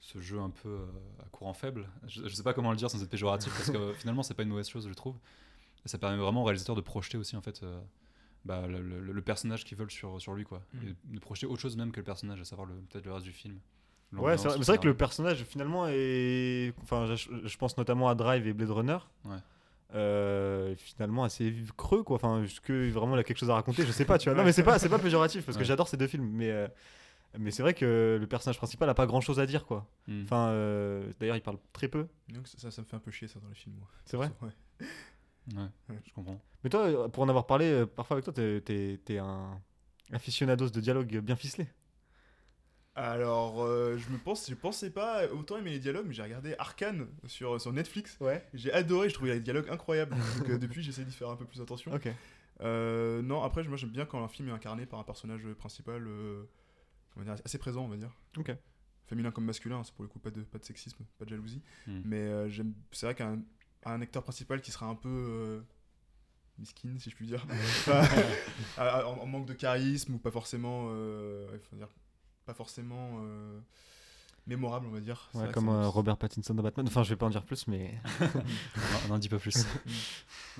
A: ce jeu un peu euh, à courant faible, je, je sais pas comment le dire sans être péjoratif, parce que finalement c'est pas une mauvaise chose, je trouve. Et ça permet vraiment aux réalisateurs de projeter aussi en fait euh, bah, le, le- le personnage qu'ils veulent sur, sur lui, quoi.
C: Mm.
A: Et de projeter autre chose même que le personnage, à savoir peut-être le reste du film.
B: Ouais, c'est vrai, que le personnage finalement est. Enfin, je, je pense notamment à Drive et Blade Runner.
A: Ouais.
B: Euh, finalement assez creux quoi. Enfin, est-ce que vraiment il a quelque chose à raconter? Je sais pas, tu vois. Non, mais c'est pas, c'est pas péjoratif parce que
A: Ouais.
B: j'adore ces deux films, mais. euh, mais c'est vrai que le personnage principal a pas grand chose à dire quoi.
A: Mm.
B: Enfin, euh, d'ailleurs il parle très peu.
C: Donc ça, ça me fait un peu chier ça dans les films, moi.
B: C'est vrai?
C: Ouais.
A: Ouais,
C: Ouais.
A: je comprends.
B: Mais toi, euh, pour en avoir parlé parfois avec toi, t'es, t'es- t'es un aficionados de dialogue bien ficelé.
C: Alors, euh, je me pense, je pensais pas autant aimer les dialogues, mais j'ai regardé Arkane sur, sur Netflix.
B: Ouais.
C: J'ai adoré, je trouvais les dialogues incroyables. Donc euh, depuis, j'essaie d'y faire un peu plus attention.
B: Ok.
C: Euh, non, après, moi j'aime bien quand un film est incarné par un personnage principal euh, dire, assez présent, on va dire.
B: Ok.
C: Féminin comme masculin, c'est pour le coup pas de, pas de sexisme, pas de jalousie.
A: Mm.
C: Mais euh, j'aime, c'est vrai qu'un un acteur principal qui sera un peu euh, miskin, si je puis dire, en, en manque de charisme ou pas forcément, euh, ouais, faut dire, pas forcément euh, mémorable, on va dire. C'est
B: Ouais, comme euh, Robert Pattinson dans Batman. Enfin, je vais pas en dire plus, mais.
A: on n'en dit pas plus.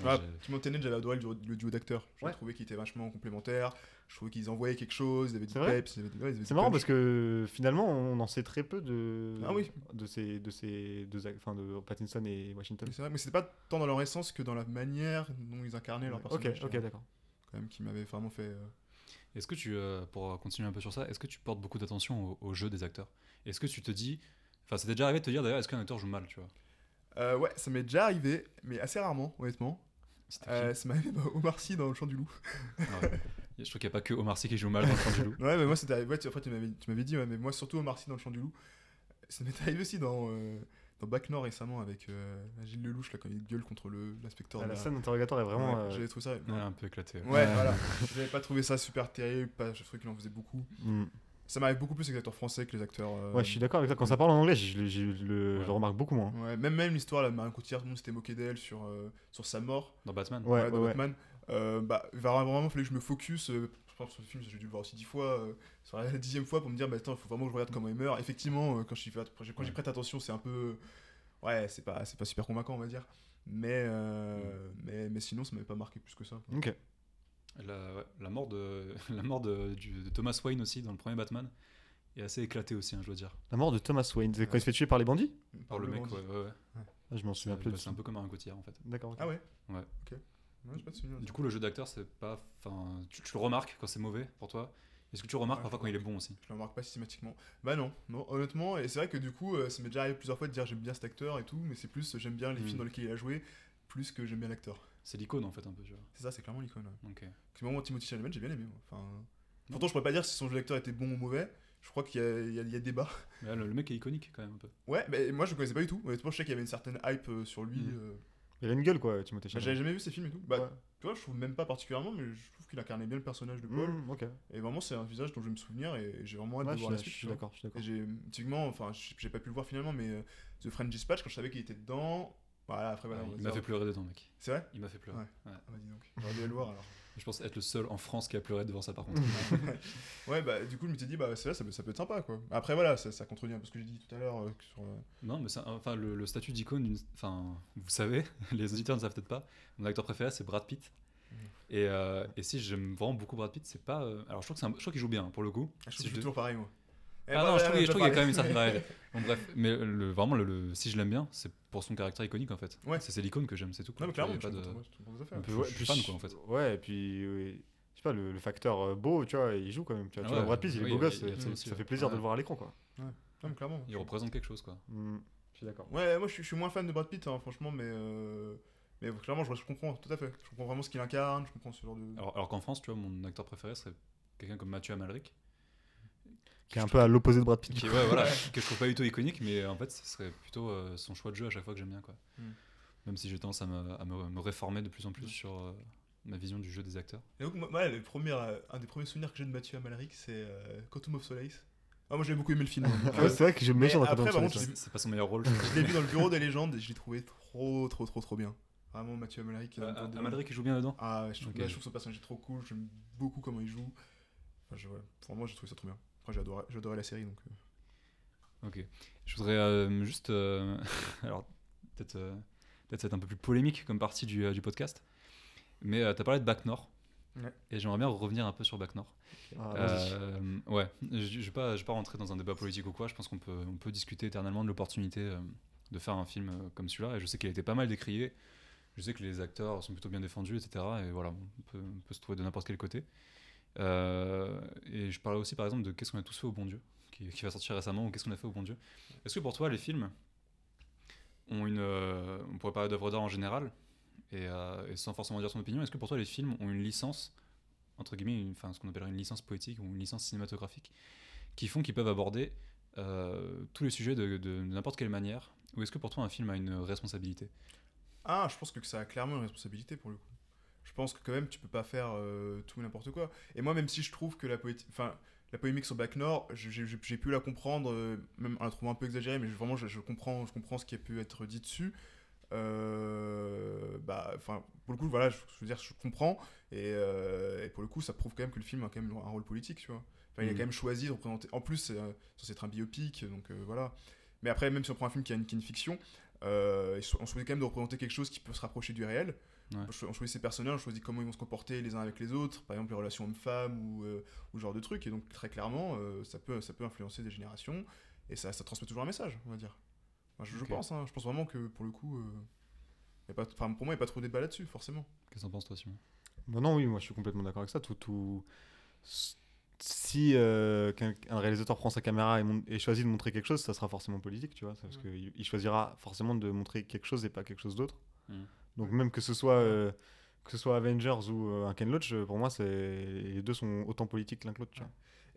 C: Ah,
A: Ouais,
C: Tenet, j'avais adoré le, duo- le duo d'acteurs. Je
B: Ouais.
C: trouvais qu'ils étaient vachement complémentaires. Je trouvais qu'ils envoyaient quelque chose, ils avaient du
B: C'est vrai
C: peps, ouais,
B: C'est marrant
C: punch.
B: parce que finalement, on en sait très peu de,
C: Ah oui.
B: de ces, de ces deux, enfin de Pattinson et Washington.
C: Mais c'est vrai, mais c'était pas tant dans leur essence que dans la manière dont ils incarnaient leur
B: Ok,
C: personnage.
B: ok, d'accord.
C: Quand même, qui m'avait vraiment fait. euh,
A: Est-ce que tu, euh, pour continuer un peu sur ça, est-ce que tu portes beaucoup d'attention au, au jeu des acteurs? Est-ce que tu te dis, enfin, c'était déjà arrivé de te dire d'ailleurs, est-ce qu'un acteur joue mal, tu vois?
C: Euh, ouais, ça m'est déjà arrivé, mais assez rarement, honnêtement. Euh, ça m'est arrivé bah, Omar Sy dans Le Chant du Loup.
A: Ouais. Je trouve qu'il n'y a pas que Omar Sy qui joue mal dans le Chant du loup.
C: Ouais, mais moi, c'était arrivé. Ouais, tu, après, tu m'avais, tu m'avais dit, ouais, mais moi, surtout Omar Sy dans Le Chant du Loup. Ça m'est arrivé aussi dans, euh, dans Bac Nord récemment avec euh, Gilles Lelouch, là, quand il gueule contre le, l'inspecteur.
B: Ah, la scène d'interrogatoire est vraiment.
C: Ouais,
B: euh,
C: J'avais trouvé ça.
A: Ouais, un peu éclaté. ouais.
C: Ouais, voilà. J'avais pas trouvé ça super terrible, pas, je trouvais qu'il en faisait beaucoup.
B: hmm.
C: Ça m'arrive beaucoup plus avec les acteurs français que les acteurs. euh,
B: Ouais, je suis d'accord avec toi. Quand ça parle en anglais, je, le- je le,
A: Ouais.
B: je le remarque beaucoup moins.
C: Ouais, même, même l'histoire, là, de Marion Cotillard, tout le monde s'était moqué d'elle sur, euh, sur sa mort
A: Dans Batman
B: Ouais,
C: ouais, dans. Batman. Euh, bah, il va vraiment falloir que je me focus. Je pense que ce film, j'ai dû le voir aussi dix fois. euh, sur la dixième fois pour me dire, bah, attends, il faut vraiment que je regarde comment il meurt. Effectivement, euh, quand j'y
A: Ouais.
C: prête attention, c'est un peu. Ouais, c'est pas, c'est pas super convaincant, on va dire. Mais, euh, mais, mais sinon, ça m'avait pas marqué plus que ça. quoi.
B: Ok.
A: La, ouais, la mort, de, la mort de, du- de Thomas Wayne aussi dans le premier Batman est assez éclatée aussi, hein, je dois dire.
B: La mort de Thomas Wayne. C'est quand il se fait tuer par les bandits?
A: Par le mec,
C: bandit.
A: ouais, ouais, ouais.
B: ah, Je m'en souviens
A: C'est
B: plus.
A: bah, c'est un peu comme un Cotillard en fait.
B: D'accord.
C: Ah ouais?
A: Ouais.
C: Ok. Ouais, j'ai pas de souvenir.
A: Du coup, le jeu d'acteur, c'est pas. Enfin, tu, tu le remarques quand c'est mauvais pour toi? Est-ce que tu remarques
C: Ouais,
A: parfois quand il est bon aussi?
C: Je le remarque pas systématiquement. Bah non, non, honnêtement, et c'est vrai que du coup, euh, ça m'est déjà arrivé plusieurs fois de dire j'aime bien cet acteur et tout, mais c'est plus j'aime bien les
A: Mm.
C: films dans lesquels il a joué, plus que j'aime bien l'acteur.
A: C'est l'icône en fait un peu, tu vois.
C: C'est ça, c'est clairement l'icône. ouais.
A: Ok.
C: Parce que moi, Timothy Chalamet, j'ai bien aimé. moi. Enfin, pourtant, je pourrais pas dire si son jeu d'acteur était bon ou mauvais. Je crois qu'il y, y a- il y a débat.
A: Mais là, le, le mec est iconique quand même un peu.
C: Ouais, mais moi, je le connaissais pas du tout. Honnêtement, je sais qu'il y avait une certaine hype euh, sur lui.
A: Mhm.
C: euh.
B: Il a une gueule, quoi, Timothée
C: Bah,
B: Chalamet.
C: J'avais jamais vu ses films et tout. Bah,
B: Ouais.
C: tu vois, je trouve même pas particulièrement, mais je trouve qu'il incarnait bien le personnage de Paul.
B: Mm, ok.
C: Et vraiment, c'est un visage dont je vais me souvenir et j'ai vraiment hâte
B: Ouais,
C: de
B: je
C: voir la
B: suis
C: suite.
B: je suis d'accord, je suis d'accord.
C: J'ai, typiquement, enfin, j'ai pas pu le voir finalement, mais euh, The French Dispatch, quand je savais qu'il était dedans, voilà, après, voilà,
A: Ouais, il m'a fait pleurer dedans, mec.
C: C'est vrai?
A: Il m'a fait pleurer.
C: Ouais.
A: Ouais.
C: Ah, bah, dis donc, j'aurais dû aller le voir alors.
A: Je pense être le seul en France qui a pleuré devant ça par contre.
C: Ouais, bah, du coup, je m'étais dit, bah, c'est là, ça peut, ça peut être sympa, quoi. Après, voilà, ça, ça contredit un peu ce que j'ai dit tout à l'heure euh, sur. euh,
A: non, mais ça- enfin, le, le statut d'icône, enfin, vous savez, les auditeurs ne savent peut-être pas, mon acteur préféré c'est Brad Pitt.
C: Mhm.
A: Et, euh, et si j'aime vraiment beaucoup Brad Pitt, c'est pas. euh, alors je trouve je qu'il joue bien pour le coup.
C: Ah, je
A: Si
C: trouve
A: je
C: c'est
A: de-
C: toujours pareil, moi.
A: Ah
C: bah,
A: non, je trouve, je qu'il y a quand même une certaine variété. Bon, bref, mais le, vraiment, le, le- si je l'aime bien, c'est pour son caractère iconique en fait.
C: Ouais.
A: C'est l'icône que j'aime, c'est tout. quoi.
C: Non, mais clairement, je
A: pas
C: suis
A: de-
C: suis
B: Ouais,
A: je fan, quoi, en fait.
B: Ouais, et puis, oui, je sais pas, le, le facteur euh, beau, tu vois, il joue quand même. Tu vois,
A: Ah
B: Tu vois,
A: ouais,
B: Brad Pitt, il est beau gosse, ça, fait plaisir de le voir à l'écran, quoi.
C: Non, mais clairement.
A: Il représente quelque chose quoi.
B: Mm, Je suis d'accord.
C: Ouais, moi je suis, je suis moins fan de Brad Pitt, hein, franchement, mais, euh, mais clairement, je, je comprends tout à fait. Je comprends vraiment ce qu'il incarne, je comprends ce genre de.
A: Alors, alors qu'en France, tu vois, mon acteur préféré serait quelqu'un comme Mathieu Amalric.
B: Qui est un peu à l'opposé de Brad Pitt.
A: Qui, ouais, voilà, que je trouve pas du tout iconique, mais en fait, ce serait plutôt euh, son choix de jeu à chaque fois que j'aime bien. Quoi.
C: Mm.
A: Même si j'ai tendance à, me, à me, me réformer de plus en plus sur euh, ma vision du jeu des acteurs.
C: Et donc, moi, moi, le premier, euh, un des premiers souvenirs que j'ai de Mathieu Amalric, c'est euh, Quantum of Solace. Ah, moi j'ai beaucoup aimé le film. hein.
B: Ouais, c'est vrai que j'aime
C: Mais
B: méchant dans
C: après,
B: Quantum
C: par
B: of Solace,
A: C'est pas son meilleur rôle.
C: je l'ai vu dans le bureau des légendes et je l'ai trouvé trop, trop, trop, trop bien. Vraiment, Mathieu Amalric. des
A: Amalric, il joue bien dedans
C: Ah, ouais, je trouve,
A: Ok.
C: là, je trouve son personnage trop cool, j'aime beaucoup comment il joue. Enfin, je, ouais, pour moi, j'ai trouvé ça trop bien. J'ai adoré la série donc. euh,
A: Ok. Je voudrais euh, juste. euh, alors, peut-être peut-être c'est un peu plus polémique comme partie du, du podcast. Mais tu as parlé de Bac Nord.
C: Ouais.
A: Et j'aimerais bien revenir un peu sur Bac Nord.
B: Ah.
A: Euh, ouais, je je vais pas, je vais pas rentrer dans un débat politique ou quoi. Je pense qu'on peut, on peut discuter éternellement de l'opportunité de faire un film comme celui-là. Et je sais qu'il a été pas mal décrié. Je sais que les acteurs sont plutôt bien défendus, etc. Et voilà, on peut, on peut se trouver de n'importe quel côté. Euh, et je parlais aussi par exemple de Qu'est-ce qu'on a tous fait au bon Dieu, qui, va sortir récemment, ou Qu'est-ce qu'on a fait au bon Dieu. Est-ce que pour toi, les films ont une. euh, on pourrait parler d'œuvres d'art en général, et, euh, sans forcément dire son opinion, est-ce que pour toi, les films ont une licence entre guillemets, enfin ce qu'on appellerait une licence poétique ou une licence cinématographique, qui font qu'ils peuvent aborder euh, tous les sujets de n'importe quelle manière? Ou est-ce que pour toi un film a une responsabilité?
C: Ah, je pense que ça a clairement une responsabilité pour le coup. Je pense que quand même, tu peux pas faire euh, tout n'importe quoi. Et moi, même si je trouve que la poétique, enfin, la polémique sur Bac Nord, j'ai- pu la comprendre, euh, même en la trouvant un peu exagérée, mais je- vraiment, je, je comprends, je comprends ce qui a pu être dit dessus. Euh, bah, enfin, pour le coup, voilà, je, je veux dire, je comprends. Et, euh, et pour le coup, ça prouve quand même que le film a quand même un rôle politique, tu vois. Enfin, il a
A: Mhm.
C: quand même choisi de représenter. En plus, c'est censé être un biopic, donc voilà. Mais après, même si on prend un film qui a une, qui a une fiction, on choisit quand même de représenter quelque chose qui peut se rapprocher du réel.
A: Ouais.
C: On cho- On choisit ses personnages, on choisit comment ils vont se comporter les uns avec les autres, par exemple les relations hommes-femmes ou, euh, ou ce genre de trucs. Et donc, très clairement, euh, ça, peut, ça peut influencer des générations et ça, ça transmet toujours un message, on va dire. Enfin, je, pense, hein, je pense vraiment que pour le coup, euh, y a pas, enfin, pour moi, il n'y a pas trop de débat là-dessus, forcément.
A: Qu'est-ce que t'en penses toi Simon?
B: Bah non, oui, moi je suis complètement d'accord avec ça. Tout, tout... Si euh, un réalisateur prend sa caméra et, choisit de montrer quelque chose, ça sera forcément politique, tu vois. Parce
C: Ouais.
B: qu'il il choisira forcément de montrer quelque chose et pas quelque chose d'autre.
A: Mhm.
B: Donc même que ce soit, euh, que ce soit Avengers ou euh, un Ken Loach, euh, pour moi, c'est les deux sont autant politiques l'un que l'autre.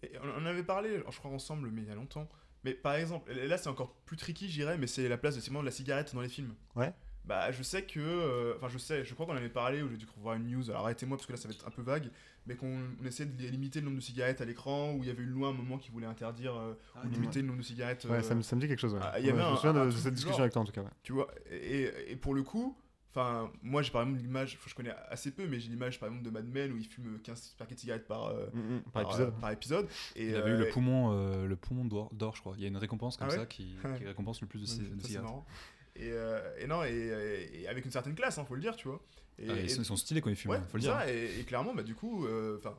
C: Et on, avait parlé, je crois, ensemble, mais il y a longtemps. Mais par exemple, là c'est encore plus tricky, j'irais, mais c'est la place de, la cigarette dans les films.
B: Ouais.
C: Bah, je sais que. euh, Enfin, je sais, je crois qu'on en avait parlé, ou j'ai dû voir une news, alors arrêtez-moi parce que là ça va être un peu vague, mais qu'on on essayait de limiter le nombre de cigarettes à l'écran, où il y avait une loi à un moment qui voulait interdire euh, ou
B: ouais.
C: limiter le nombre de cigarettes.
B: Ouais, ça, me, ça me dit quelque chose. Ouais.
C: ah, il y avait
B: Ouais, je
C: un-
B: me souviens
C: un
B: de, cette discussion
C: genre.
B: avec toi en tout cas. ouais.
C: Tu vois, et, et pour le coup, enfin, moi j'ai par exemple l'image, je connais assez peu, mais j'ai l'image par exemple de Mad Men où il fume 15 paquets de cigarettes par, euh,
B: Mm, mm, par
C: par,
B: épisode.
C: euh, par épisode. Et,
A: Il avait eu
C: euh,
A: le poumon, euh, le poumon d'or, je crois. Il y a une récompense comme
C: Ah ouais
A: ça qui, récompense le plus de,
C: Ouais, ça,
A: de cigarettes.
C: marrant. Et, euh, et non, et, avec une certaine classe, hein, faut le dire, tu vois. Et,
A: Ah, ils,
C: et-
A: sont, ils sont stylés quand ils fument,
C: ouais,
A: faut le dire.
C: ça, et, et clairement, bah, du coup, euh, enfin,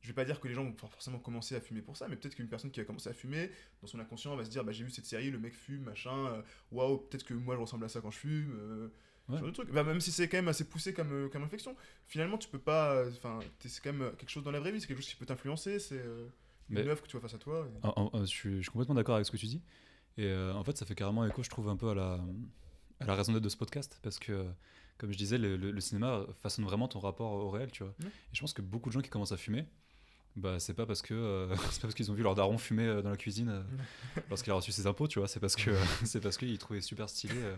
C: je vais pas dire que les gens vont forcément commencer à fumer pour ça, mais peut-être qu'une personne qui a commencé à fumer, dans son inconscient, va se dire, bah, j'ai vu cette série, le mec fume, machin, euh, waouh, peut-être que moi je ressemble à ça quand je fume.
A: Ouais.
C: genre de truc. Bah, même si c'est quand même assez poussé comme, euh, comme réflexion, finalement, tu peux pas. euh, Enfin, c'est quand même euh, quelque chose dans la vraie vie, c'est quelque chose qui peut t'influencer, c'est une œuvre que tu vois face à toi. et-
A: En- en- je, suis, je suis complètement d'accord avec ce que tu dis. Et euh, en fait, ça fait carrément écho, je trouve, un peu à la, à la raison d'être de ce podcast parce que, comme je disais, le, le- le cinéma façonne vraiment ton rapport au réel, tu vois. Et je pense que beaucoup de gens qui commencent à fumer, bah c'est pas parce que euh, c'est pas parce qu'ils ont vu leur daron fumer euh, dans la cuisine euh, lorsqu'il a reçu ses impôts, tu vois. C'est parce que c'est parce qu'ils trouvaient super stylé, euh,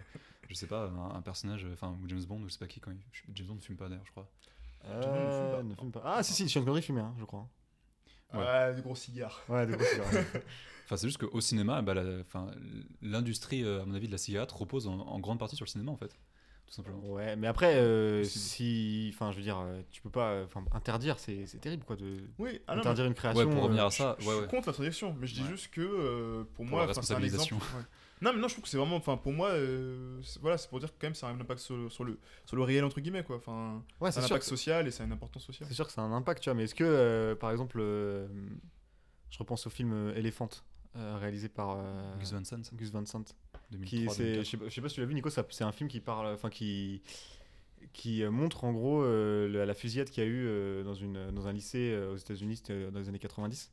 A: je sais pas, un, un personnage, enfin ou James Bond, ou je sais pas qui quand il, James Bond ne fume pas d'ailleurs, je crois.
B: Euh,
C: ne fume
B: ne
C: pas.
B: fume pas. Ah, si, si, Sean Connery fumait, hein, je crois.
A: Ouais.
C: Ouais, des gros cigares.
B: Ouais, de gros cigares.
A: Enfin, c'est juste qu'au cinéma, bah, l'industrie, euh, à mon avis, de la cigarette repose en, en grande partie sur le cinéma, en fait. Tout simplement.
B: Ouais, mais après, euh, si. Enfin, je veux dire, euh, tu peux pas. euh, Enfin, interdire, c'est c'est terrible, quoi, de.
C: Oui, ah non,
B: interdire une
A: Ouais,
B: création.
A: pour revenir
B: euh,
A: à ça,
C: je
A: ouais,
C: suis
A: ouais.
C: contre l'introduction, mais je dis
A: Ouais.
C: juste que euh, pour,
A: Pour
C: moi, c'est un exemple.
A: responsabilisation.
C: ouais. Non, mais non, je trouve que c'est vraiment, enfin, pour moi, euh, c'est- voilà, c'est pour dire que quand même, ça a un impact sur, sur le, sur le réel entre guillemets, quoi. Enfin,
B: Ouais,
C: c'est
B: c'est
C: un impact social et ça a une importance sociale.
B: C'est sûr que ça a un impact, tu vois, mais est-ce que, euh, par exemple, euh, je repense au film euh, Elephant, euh, réalisé par euh,
A: Gus Van Sant,
B: Gus Van Sant,
A: 2003,
B: qui c'est,
A: 2004.
B: je sais pas, je sais pas si tu l'as vu, Nico, c'est un film qui parle, enfin qui qui euh, montre en gros euh, le- la fusillade qu'il y a eu euh, dans une dans un lycée euh, aux États-Unis dans les années 90,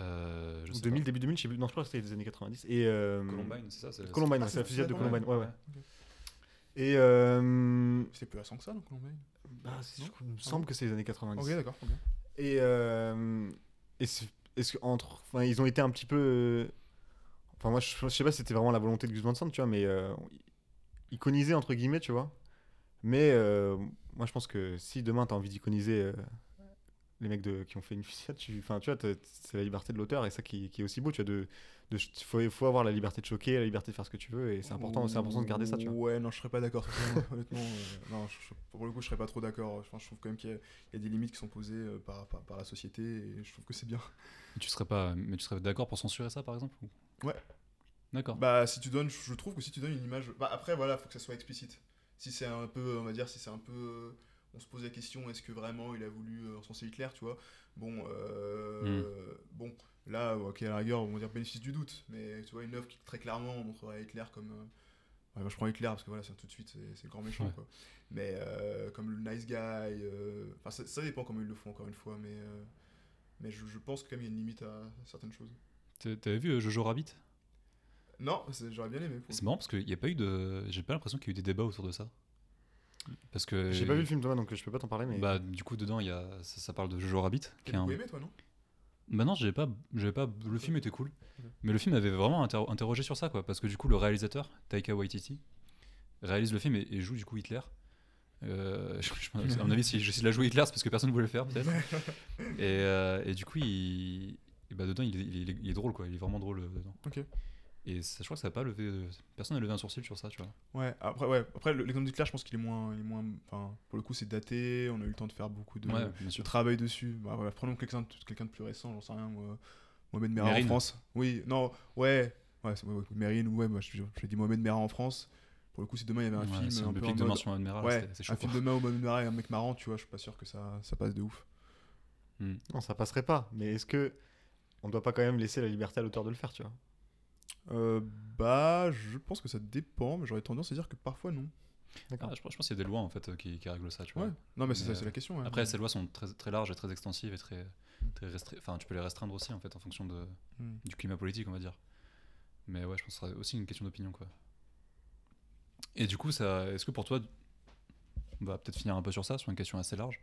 A: Euh, je
B: ou
A: sais
B: 2000, début 2000, je sais plus, non, je crois que c'était les années 90. Et euh.
A: Columbine, c'est ça c'est-
B: Columbine,
C: Ah,
B: ouais,
C: c'est
B: la fusillade de Columbine,
C: Columbine,
B: ouais, ouais.
C: Ok.
B: Et euh,
C: C'est plus récent que ça, donc Columbine.
B: bah, il me semble que c'est les années 90.
C: Ok, d'accord. ok.
B: Et, euh, est-ce que entre, enfin, ils ont été un petit peu. Enfin, moi, je, je sais pas si c'était vraiment la volonté de Gus Van Sant, tu vois, mais euh, iconiser entre guillemets, tu vois. Mais euh, moi, je pense que si demain t'as envie d'iconiser euh, les mecs de, qui ont fait une fusillade, tu, enfin, tu vois, c'est la liberté de l'auteur et ça qui, qui est aussi beau, tu vois. De, de, faut, faut avoir la liberté de choquer, la liberté de faire ce que tu veux et c'est important, c'est important de garder ça, tu vois.
C: Ouais, non, je serais pas d'accord. Honnêtement, euh, non, je- je- pour le coup, je serais pas trop d'accord. Enfin, je trouve quand même qu'il y, a- il y a des limites qui sont posées euh, par, par, par la société et je trouve que c'est bien.
A: Mais tu serais pas, mais tu serais d'accord pour censurer ça, par exemple ou-
C: Ouais.
A: D'accord.
C: Bah, si tu donnes, je trouve que si tu donnes une image. Bah, après, voilà, faut que ça soit explicite. Si c'est un peu, on va dire, si c'est un peu. Euh, On se pose la question, est-ce que vraiment il a voulu euh, encenser Hitler, tu vois? Bon, euh, bon, là, ok, à la rigueur, on va dire bénéfice du doute, mais tu vois, une œuvre qui très clairement montrerait Hitler comme. euh, ouais, je prends Hitler parce que voilà, c'est tout de suite, c'est le grand méchant,
A: Ouais.
C: quoi. Mais euh, comme le nice guy, euh, enfin, ça, ça dépend comment ils le font, encore une fois, mais. euh, mais je, je pense que quand même il y a une limite à certaines choses.
A: T'avais vu euh, Jojo Rabbit?
C: Non, c'est- j'aurais bien aimé.
A: C'est marrant parce qu'il n'y a pas eu de. J'ai pas l'impression qu'il y a eu des débats autour de ça. Parce que.
B: J'ai pas vu le film, toi, donc je peux pas t'en parler, mais.
A: Bah, du coup, dedans, il y a... ça, ça parle de Jojo Rabbit. Qui
C: T'as
A: est un...
C: beaucoup aimé, toi, non?
A: Bah non, j'avais pas, j'avais pas. Le film était cool, mais le film avait vraiment interro- interrogé sur ça, quoi, parce que du coup, le réalisateur Taika Waititi réalise le film et, et joue du coup Hitler. Euh, je- je- à mon avis, si je s'il a joué Hitler, c'est parce que personne ne voulait le faire, peut-être. et, euh, et du coup, il, et bah, dedans, il, est- il est, il est drôle, quoi. Il est vraiment drôle euh, dedans.
C: Ok.
A: Et ça, je crois que ça a pas levé. euh, Personne n'a levé un sourcil sur ça, tu vois.
C: Ouais, après, ouais, après le- l'exemple d'Hitler, je pense qu'il est moins. Il est moins enfin, pour le coup, c'est daté, on a eu le temps de faire beaucoup de,
A: Ouais,
C: travail dessus. Bah, voilà, prenons quelqu'un de, quelqu'un de plus récent, j'en sais rien, moi. Mohamed Merah en. France. Oui, non, ouais. Ouais, c'est- ouais, ouais, Mérine, ouais, moi, je, je dis Mohamed Merah en France. Pour le coup, si demain il y avait un
A: Ouais,
C: film un peu
A: pic
C: en
A: de
C: mode.
A: mention admirale,
C: Ouais,
A: c'est- c'est chaud.
C: un film
A: quoi.
C: de main où Mohamed Merah est un mec marrant, tu vois, je suis pas sûr que ça, ça passe de ouf.
B: Non, ça passerait pas. Mais est-ce que on doit pas quand même laisser la liberté à l'auteur de le faire, tu vois?
C: Euh, bah, je pense que ça dépend, mais j'aurais tendance à dire que parfois non.
B: D'accord.
A: Ah, je, pense- je pense qu'il y a des lois en fait euh, qui, qui règlent ça, tu vois.
C: Ouais. Non, mais c'est
A: Mais,
C: ça, c'est
A: euh,
C: la question. ouais.
A: Après, ces lois sont très, très larges et très extensives et très, très restri- Enfin, tu peux les restreindre aussi en fait en fonction de,
C: Hmm.
A: du climat politique, on va dire. Mais ouais, je pense que ce sera aussi une question d'opinion, quoi. Et du coup, ça, est-ce que pour toi, on va peut-être finir un peu sur ça, sur une question assez large.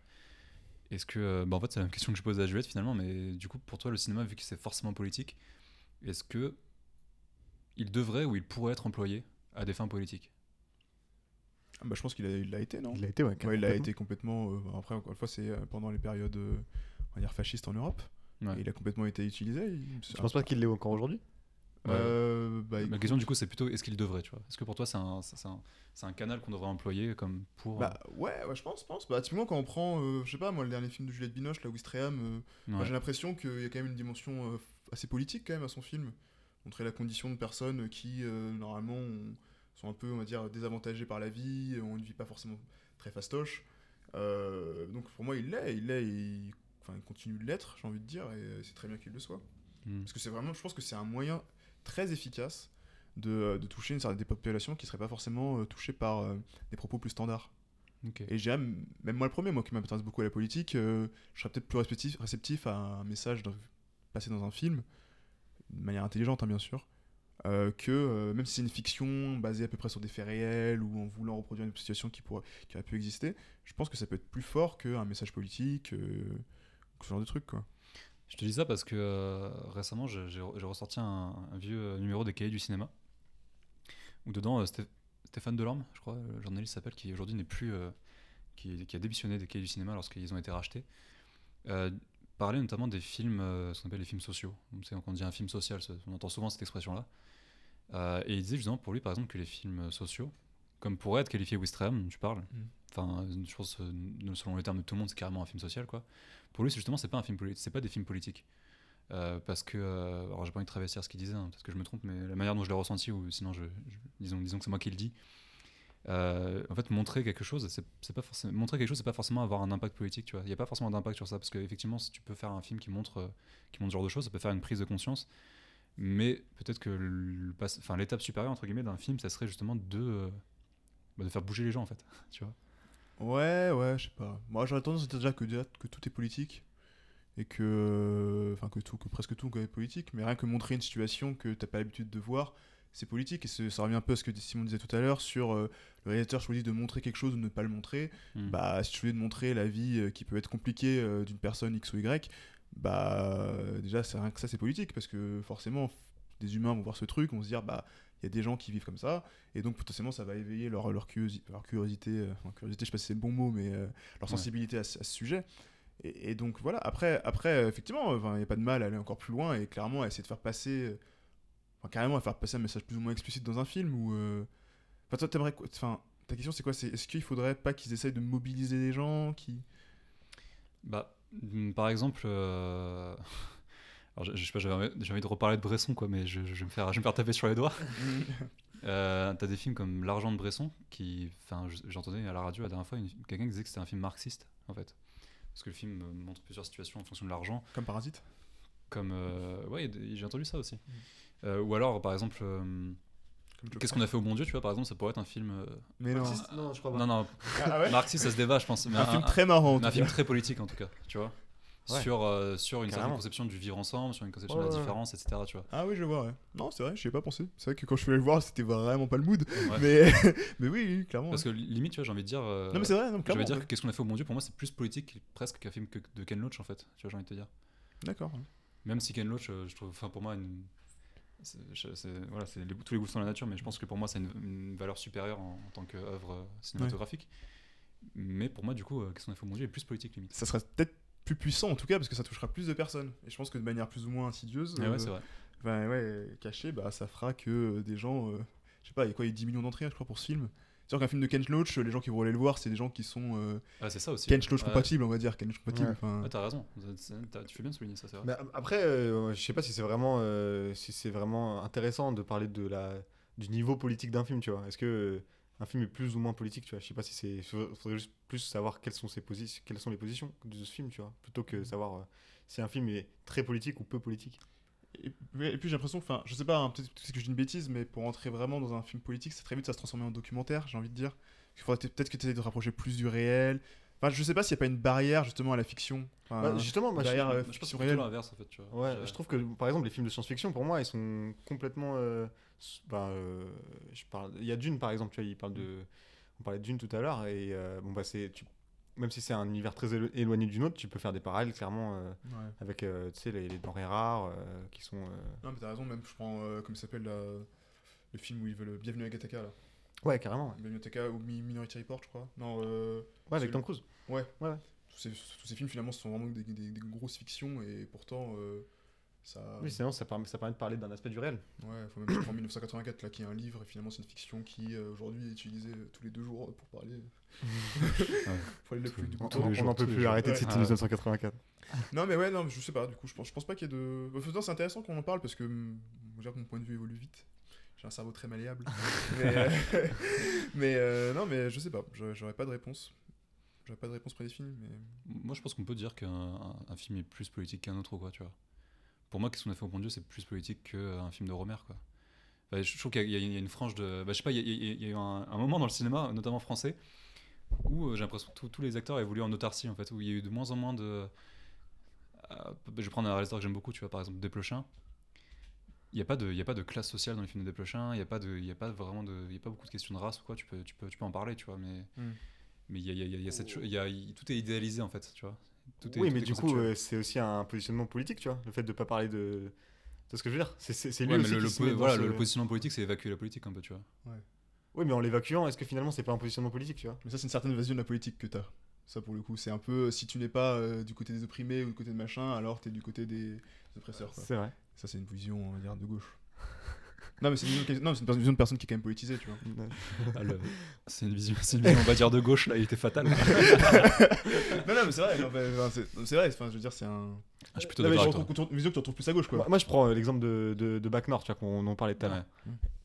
A: Est-ce que, bah en fait, c'est la même question que je posais à Juliette finalement, mais du coup, pour toi, le cinéma, vu que c'est forcément politique, est-ce que il devrait ou il pourrait être employé à des fins politiques
C: Ah, bah, je pense qu'il a, il l'a été, non?
B: Il a été, ouais.
C: Ouais, il a
B: complètement.
C: été complètement. euh, après, encore une fois, c'est euh, pendant les périodes euh, on va dire fascistes en Europe.
A: Ouais.
C: Et il a complètement été utilisé. il-
B: Je pense pas qu'il l'ait encore aujourd'hui?
C: Euh, bah,
A: La
C: écoute,
A: question du coup, c'est plutôt est-ce qu'il devrait, tu vois? Est-ce que pour toi, c'est un, c'est un, c'est un canal qu'on devrait employer comme pour.
C: bah, ouais, ouais, je pense, je pense. Bah, typiquement, quand on prend, euh, je sais pas, moi, le dernier film de Juliette Binoche, là, Wistreham, euh,
A: Ouais.
C: j'ai l'impression qu'il y a quand même une dimension euh, assez politique, quand même, à son film. Montrer la condition de personnes qui, euh, normalement, ont- sont un peu, on va dire, désavantagées par la vie, ont une vie pas forcément très fastoche. Euh, donc, pour moi, il l'est, il l'est, il, enfin, il continue de l'être, j'ai envie de dire, et euh, c'est très bien qu'il le soit.
A: Hmm.
C: Parce que c'est vraiment, je pense que c'est un moyen très efficace de, de toucher une certaine des populations qui ne seraient pas forcément euh, touchées par euh, des propos plus standards. Et j'ai même même moi le premier, moi qui m'intéresse beaucoup à la politique, euh, je serais peut-être plus réceptif, réceptif à un message dans- passé dans un film, de manière intelligente hein, bien sûr, euh, que euh, même si c'est une fiction basée à peu près sur des faits réels ou en voulant reproduire une situation qui, pourrait, qui aurait pu exister, je pense que ça peut être plus fort qu'un message politique, euh, ce genre de truc.
A: Je te dis ça parce que euh, récemment, j'ai ressorti un, vieux numéro des cahiers du cinéma. Où dedans, Sté- Stéphane Delorme, je crois, le journaliste s'appelle, qui aujourd'hui n'est plus. qui, qui a démissionné des cahiers du cinéma lorsqu'ils ont été rachetés. Euh, parlait notamment des films, euh, ce qu'on appelle les films sociaux. Donc, c'est quand on dit un film social, on entend souvent cette expression-là. Euh, et il disait justement pour lui, par exemple, que les films sociaux, comme pourraient être qualifiés Wistreham, tu parles,
C: Mm.
A: enfin, je pense, euh, selon les termes de tout le monde, c'est carrément un film social, quoi. Pour lui, justement, c'est pas un film politique, c'est pas des films politiques. Euh, parce que, euh, alors j'ai pas envie de travestir ce qu'il disait, hein, peut-être que je me trompe, mais la manière dont je l'ai ressenti, ou sinon, je, je- disons, disons que c'est moi qui le dis. Euh, en fait, montrer quelque chose, c'est pas forcément montrer quelque chose, c'est pas forcément avoir un impact politique, tu vois. Il y a pas forcément d'impact sur ça, parce qu'effectivement, si tu peux faire un film qui montre, euh, qui montre ce genre de choses, ça peut faire une prise de conscience. Mais peut-être que enfin, l'étape supérieure entre guillemets d'un film, ça serait justement de, euh, bah, de faire bouger les gens en fait, tu vois.
C: Ouais, ouais, je sais pas. Moi, j'aurais tendance à dire que, que tout est politique. Et que. Enfin, que tout, que presque tout est politique. Mais rien que montrer une situation que t'as pas l'habitude de voir, c'est politique. Et ça revient un peu à ce que Simon disait tout à l'heure sur euh, le réalisateur choisit de montrer quelque chose ou de ne pas le montrer.
A: Mm.
C: Bah, si tu voulais de montrer la vie euh, qui peut être compliquée euh, d'une personne X ou Y, bah, déjà, c'est rien que ça, c'est politique. Parce que forcément, des humains vont voir ce truc, vont se dire, bah, il y a des gens qui vivent comme ça. Et donc, potentiellement, ça va éveiller leur, leur, curiosi- leur curiosité. enfin, curiosité, je sais pas si c'est le bon mot, mais leur
A: Ouais.
C: sensibilité à, ce- à ce sujet. Et, donc, voilà. Après, après effectivement, il n'y a pas de mal à aller encore plus loin et clairement à essayer de faire passer. Enfin, carrément à faire passer un message plus ou moins explicite dans un film ou. euh, Enfin, toi, t'aimerais Enfin, ta question, c'est quoi C'est est-ce qu'il faudrait pas qu'ils essayent de mobiliser les gens qui.
A: Bah, mm, par exemple, euh, alors je, je sais pas, j'avais envie- j'ai envie de reparler de Bresson, quoi, mais je, je vais me faire, je vais me faire taper sur les doigts. Euh, T'as des films comme L'argent de Bresson, qui, enfin, je- j'entendais à la radio la dernière fois quelqu'un qui disait que c'était un film marxiste, en fait, parce que le film euh, montre plusieurs situations en fonction de l'argent,
C: Comme Parasite
A: comme, euh, ouais, j'ai entendu ça aussi. Euh, ou alors, par exemple, euh, qu'est-ce qu'on a fait au bon Dieu, tu vois, par exemple, ça pourrait être un film. euh,
C: Mais non.
B: Marxiste Non, je crois pas.
A: non, non,
C: Ah ouais
A: marxiste, ça se débat, je pense. Mais
C: Un film très marrant.
A: un film très politique en tout cas, tu vois.
B: Ouais.
A: Sur, euh, sur une certaine conception du vivre ensemble, sur une conception
B: Ouais,
A: de la
B: ouais.
A: différence, etc. Tu vois.
C: Ah oui, je vois, ouais. Non, c'est vrai, j'y ai pas pensé. C'est vrai que quand je suis allé le voir, c'était vraiment pas le mood.
A: Ouais.
C: Mais, mais oui, clairement.
A: Parce que limite, tu vois, j'ai envie de dire. euh,
C: Non, mais c'est vrai, non, clairement.
A: dire
C: ouais.
A: que qu'est-ce qu'on a fait au bon Dieu, pour moi, c'est plus politique presque qu'un film que de Ken Loach en fait. Tu vois, j'ai envie de te dire.
C: D'accord.
A: Même si Ken Loach, euh, je trouve, enfin pour moi, une, c'est, voilà, c'est les- tous les goûts sont la nature, mais je pense que pour moi, c'est une, une valeur supérieure en, en tant qu'œuvre euh, cinématographique. Mais pour moi, du coup, euh, qu'est-ce qu'on a fait au bon Dieu est plus politique limite.
C: Ça serait peut-être plus puissant en tout cas parce que ça touchera plus de personnes. Et je pense que de manière plus ou moins insidieuse,
A: Ouais,
C: euh,
A: ouais, c'est vrai.
C: ben ouais, cachée, bah, ça fera que euh, des gens. euh, je sais pas, il y a quoi, il y a 10 millions d'entrées, je crois, pour ce film. C'est sûr qu'un film de Ken Loach, les gens qui vont aller le voir, c'est des gens qui sont euh,
A: Ah, c'est ça aussi.
C: Ken Loach
A: Ouais.
C: compatibles, on va dire. Ken Loach compatibles.
B: Ouais.
C: enfin,
A: Ouais, t'as raison. T'as- tu fais bien de souligner ça, c'est vrai.
B: Mais ap- après, euh, je sais pas si c'est vraiment, euh, si c'est vraiment intéressant de parler de la, du niveau politique d'un film, tu vois. Est-ce que euh, un film est plus ou moins politique, tu vois? Je sais pas si c'est. Il faudrait juste plus savoir quelles sont, ses positions, quelles sont les positions de ce film, tu vois, plutôt que savoir euh, si un film est très politique ou peu politique.
C: Et, puis j'ai l'impression, enfin, je sais pas, hein, peut-être que je dis une bêtise, mais pour entrer vraiment dans un film politique, c'est très vite ça se transformer en documentaire, j'ai envie de dire. Il faudrait peut-être que tu essaies de te rapprocher plus du réel. Enfin, je sais pas s'il n'y a pas une barrière justement à la fiction. Enfin,
B: Bah, justement, moi, je-
C: euh,
A: je pense
C: fiction
A: que l'inverse en fait. Tu vois.
B: Ouais,
A: Je-
B: trouve que par exemple les films de science-fiction pour moi ils sont complètement. euh, bah, euh, je parle, il y a Dune par exemple, tu vois, il parle de, on parlait de Dune tout à l'heure et euh, bon bah c'est, tu- même si c'est un univers très élo- éloigné du nôtre, tu peux faire des parallèles clairement euh,
C: Ouais.
B: avec euh, tu sais les, les denrées rares euh, qui sont. euh,
C: Non, mais t'as raison, même je prends, comme il s'appelle le film où ils veulent Bienvenue à Gattaca là.
B: Ouais carrément. Ouais,
C: Bienvenue à Gattaca ou Mi- Minority Report, je crois. Non, euh,
B: Ouais, avec Tom Cruise.
C: Ouais.
B: Ouais.
C: Tous ces, tous ces films finalement sont vraiment des, des- des grosses fictions et pourtant euh, ça.
B: Oui, sinon ça permet, ça permet de parler d'un aspect du réel.
C: Ouais, faut même prendre 1984 là qui est un livre et finalement c'est une fiction qui euh, aujourd'hui est utilisée euh, tous les deux jours pour parler. Faut aller le plus du
B: On, on n'en peut plus arrêter de citer
A: Ah.
B: 1984.
C: Non mais ouais non je sais pas du coup je pense, je pense pas qu'il y ait de. Dire, c'est intéressant qu'on en parle parce que on va dire que mon point de vue évolue vite. J'ai un cerveau très malléable. mais euh, mais, euh, non mais je sais pas j'aurais pas de réponse. J'aurais pas de réponse prédéfinie mais.
A: Moi, je pense qu'on peut dire qu'un un- un film est plus politique qu'un autre, ou quoi, tu vois. Pour moi, qu'est-ce qu'on a fait au bon Dieu, c'est plus politique qu'un film de Romer, quoi. Enfin, je trouve qu'il y, a- il y a une frange de. bah, je sais pas, il y, a- y y eu un, un moment dans le cinéma, notamment français, où euh, j'ai l'impression que tous- les acteurs évoluent en autarcie, en fait, où il y a eu de moins en moins de. euh, je vais prendre un réalisateur que j'aime beaucoup, tu vois, par exemple Desplechin. Il n'y a, pas de- il y a pas de classe sociale dans les films de Desplechin, il n'y a, pas de- il y a pas vraiment de. Il a pas beaucoup de questions de race ou quoi, tu peux, tu peux, tu peux en parler, tu vois, mais.
C: Mm.
A: Mais il y a, y y cette y tout est idéalisé en fait, tu vois. Tout est,
B: oui,
A: tout
B: mais
A: est
B: du coup, euh, c'est aussi un positionnement politique, tu vois. Le fait de pas parler de. Tu vois ce que je veux dire? C'est c'est- c'est lui
A: Ouais, mais
B: aussi
A: le,
B: qui
A: le
B: se met dans
A: voilà,
B: ce-
A: le, positionnement politique, c'est évacuer la politique un peu, tu vois.
B: Oui, mais en l'évacuant, est-ce que finalement c'est pas un positionnement politique, tu vois?
C: Mais ça, c'est une certaine vision de la politique que t'as. Ça, pour le coup, c'est un peu euh, si tu n'es pas euh, du côté des opprimés ou du côté de machin, alors t'es du côté des oppresseurs. Quoi.
B: C'est vrai.
C: Ça, c'est une vision, on va dire, de gauche. Non, mais c'est une, vision qui- non, c'est une vision de personne qui est quand même politisée, tu vois.
A: Ah, le- c'est une vision, c'est une vision, on va dire de gauche là, il était fatal.
C: non, non, mais c'est vrai, enfin, c'est c'est vrai, enfin, je veux dire, c'est un.
A: Ah, je suis plutôt
C: Non, mais
A: d'accord
C: je retrouve- une vision que tu retrouves plus à gauche, quoi.
B: Moi, moi, je prends euh, l'exemple de, de, de Bac Nord, tu vois, qu'on en parlait tout à l'heure.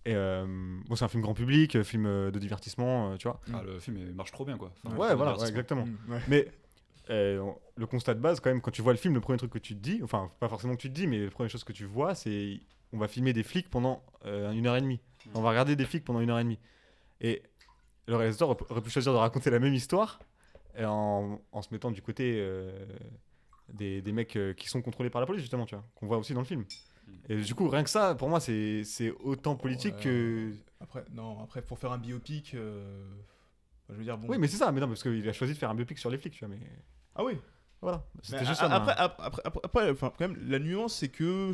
B: Et euh, bon, c'est un film grand public, euh, film de divertissement, tu vois.
A: Ah, le film il marche trop bien quoi. Enfin,
B: Ouais, voilà, ouais, exactement.
C: Mm, ouais.
B: Mais euh, le constat de base, quand même, quand tu vois le film, le premier truc que tu te dis, enfin, pas forcément que tu te dis, mais la première chose que tu vois, c'est on va filmer des flics pendant euh, une heure et demie. On va regarder des flics pendant une heure et demie. Et le réalisateur aurait- pu choisir de raconter la même histoire en, en se mettant du côté euh, des, des mecs euh, qui sont contrôlés par la police, justement, tu vois, qu'on voit aussi dans le film. Et du coup, rien que ça, pour moi, c'est c'est autant politique
C: Ouais.
B: que.
C: Après, non, après, pour faire un biopic, euh, je veux dire, bon.
B: Oui, mais c'est ça, mais non, parce qu'il a choisi de faire un biopic sur les flics, tu vois, mais
C: Ah oui,
B: voilà. C'était juste ça.
C: après, après, après, après, enfin, quand même, la nuance, c'est que.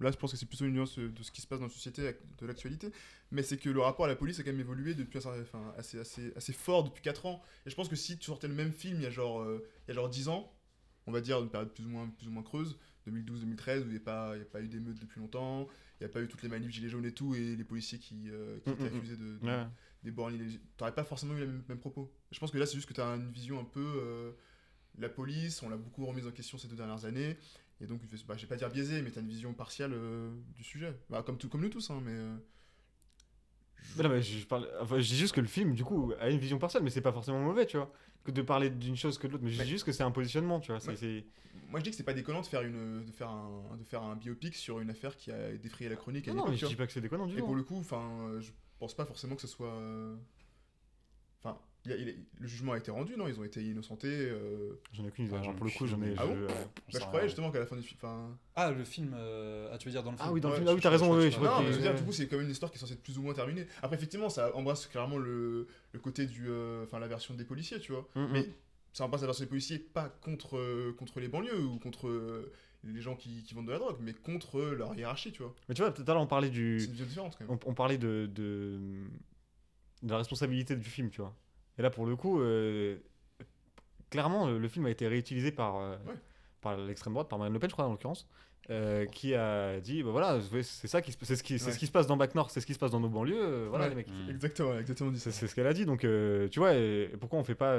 C: Là, je pense que c'est plutôt une nuance de ce qui se passe dans la société, de l'actualité. Mais c'est que le rapport à la police a quand même évolué depuis enfin, assez, assez, assez fort depuis 4 ans. Et je pense que si tu sortais le même film il y a genre, euh, il y a genre 10 ans, on va dire une période plus ou moins, plus ou moins creuse, 2012-2013, où il n'y a, pas- il y a pas eu d'émeutes depuis longtemps, il n'y a pas eu toutes les manifs gilets jaunes et tout, et les policiers qui, euh, qui
B: Mm,
C: étaient
B: mm, mm.
C: accusés de, de-
B: Ouais.
C: des bornes. T'aurais pas forcément eu les mêmes, mêmes propos. Je pense que là, c'est juste que tu as une vision un peu. euh, la police, on l'a beaucoup remise en question ces deux dernières années. Et donc, bah, je vais pas dire biaisé, mais tu as une vision partielle euh, du sujet. Bah, comme, tout, comme nous tous, hein, mais. euh,
B: Mais non, mais je, je parle, enfin, je dis juste que le film, du coup, a une vision partielle, mais c'est pas forcément mauvais, tu vois. Que de parler d'une chose que de l'autre. Mais je
C: Mais-
B: dis juste que c'est un positionnement, tu vois. c'est-
C: Moi, je dis que c'est pas déconnant de faire, une, de, faire un, de faire un biopic sur une affaire qui a défrayé la chronique à
B: Non, non, mais je dis pas que c'est déconnant du.
C: Et pour le coup, enfin, euh, je pense pas forcément que ce soit. Enfin, il y a- il est- le jugement a été rendu, non? Ils ont été innocentés. euh,
B: J'en ai aucune idée.
A: Ah,
B: pour le coup, j'en ai.
C: Ah
B: je-
C: bon
B: euh,
C: Bah, je croyais justement qu'à la fin du film.
A: Ah, le film. euh, Ah, tu veux dire dans le film
B: Ah oui, dans le
C: Ouais,
B: film. Ah oui,
C: je-
B: t'as
C: je-
B: raison,
C: je-
B: oui,
C: je-
B: je
C: Non, mais je veux dire, du coup, c'est quand même une histoire qui est censée être plus ou moins terminée. Après, effectivement, ça embrasse clairement le, le côté du. euh, Enfin, la version des policiers, tu vois.
B: Mm, mm.
C: Mais ça embrasse la version des policiers, pas contre, euh, contre les banlieues ou contre euh, les gens qui, qui vendent de la drogue, mais contre leur hiérarchie, tu vois.
B: Mais tu vois, tout à l'heure, on parlait
C: C'est
B: du.
C: une vision différente quand même.
B: On, on parlait de, de. de la responsabilité du film, tu vois. Et là, pour le coup, euh, clairement, le, le film a été réutilisé par. euh,
C: Ouais.
B: par l'extrême droite, par Marine Le Pen, je crois, en l'occurrence. euh, qui a dit bah voilà c'est ça qui c'est ce qui c'est
C: Ouais.
B: ce qui se passe dans Bac Nord c'est ce qui se passe dans nos banlieues voilà
C: Ouais.
B: les mecs
A: Mm.
C: Exactement, exactement dit
B: C'est
C: ça.
B: c'est ce qu'elle a dit, donc tu vois, et, et pourquoi on fait pas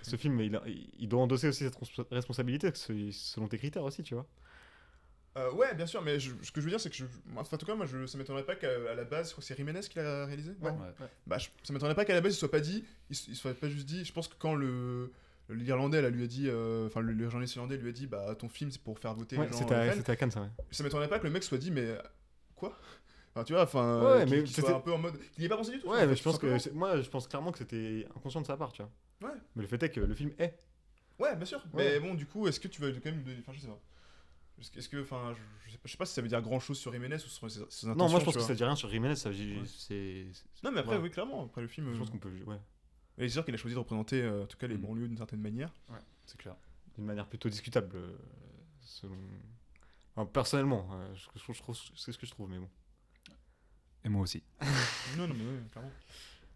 B: ce film? Il, doit endosser aussi cette res- responsabilité selon tes critères aussi, tu vois.
C: Euh, ouais, bien sûr, mais je- ce que je veux dire, c'est que je, enfin, en tout cas, moi, je, ça m'étonnerait pas qu'à la base, c'est Jiménez qui l'a réalisé.
B: Ouais.
A: Ouais.
C: Bah, je- ça m'étonnerait pas qu'à la base il soit pas dit, il, il soit pas juste dit. Je pense que quand le l'Irlandais là lui a dit, euh, enfin le, le journaliste irlandais lui a dit, bah ton film c'est pour faire voter
B: Ouais,
C: les gens.
B: c'était à, c'était à Cannes, ça, ouais.
C: ça m'étonnerait pas que le mec soit dit, mais quoi Enfin, tu vois, enfin,
B: Ouais,
C: euh, qu'il-
B: mais
C: qu'il
B: c'était-
C: un peu en mode, il n'y est pas pensé du tout.
B: Ouais,
C: fait,
B: mais je pense que c'est- moi, je pense clairement que c'était inconscient de sa part, tu vois.
C: Ouais.
B: Mais le fait est que le film est.
C: Ouais, bien sûr. Mais bon, du coup, est-ce que tu vas quand même, enfin, je sais pas. Est-ce que- enfin, je, je sais pas, si ça veut dire grand chose sur Jiménez ou sur ses, ses
B: Non,
C: intentions,
B: moi je pense que ça dit rien sur Jiménez, ça
C: Ouais.
B: c'est.
C: Non, mais après,
B: Ouais.
C: oui, clairement, après le film.
B: Je
C: euh,
B: pense qu'on peut. Ouais.
C: Et c'est sûr qu'il a choisi de représenter, euh, en tout cas, les
A: Mm.
C: banlieues d'une certaine manière.
A: C'est clair.
B: D'une manière plutôt discutable, euh, selon. Enfin, personnellement, euh, je, je- c'est ce que je trouve, mais bon.
A: Et moi aussi.
C: non, non, mais oui, clairement.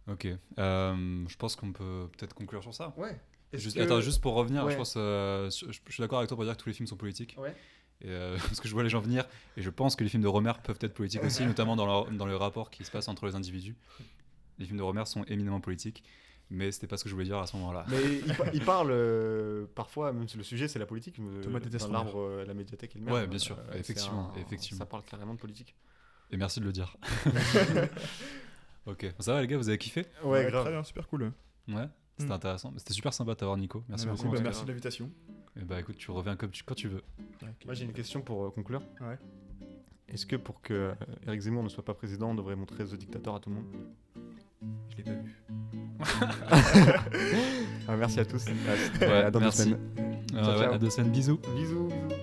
A: Ok. Euh, je pense qu'on peut peut-être conclure sur ça.
B: Ouais.
A: Juste- Attends, juste pour revenir,
B: Ouais.
A: je pense, euh, je suis d'accord avec toi pour dire que tous les films sont politiques.
B: Ouais.
A: Et, euh, parce que je vois les gens venir, et je pense que les films de Romer peuvent être politiques aussi, notamment dans, leur- dans le rapport qui se passe entre les individus. Les films de Romer sont éminemment politiques, mais c'était pas ce que je voulais dire à ce moment-là.
B: Mais il, pa- il parle euh, parfois, même si le sujet c'est la politique, euh,
C: Thomas déteste
B: l'arbre, euh, la médiathèque et le maire.
A: Ouais, bien sûr, effectivement,
B: un-
A: effectivement.
B: Ça parle carrément de politique.
A: Et merci de le dire. ok, ça va les gars, vous avez kiffé?
B: Ouais, grave.
C: Très bien, super cool.
A: Ouais C'était
C: Mm.
A: intéressant. C'était super sympa de t'avoir, Nico. Merci
C: merci,
A: beaucoup.
C: bah, merci de l'invitation.
A: Et bah écoute, tu reviens comme tu, quand tu veux.
B: Moi j'ai une question pour euh, conclure.
C: Ouais.
B: Est-ce que pour que euh, Eric Zemmour ne soit pas président, on devrait montrer The Dictator à tout le monde?
C: Je l'ai pas vu.
B: Ah, Merci à tous. À,
A: Ouais,
B: à dans deux
A: merci.
B: semaines.
A: Euh,
B: Ciao,
A: ouais,
B: ciao.
A: à deux semaines, bisous.
B: Bisous, bisous.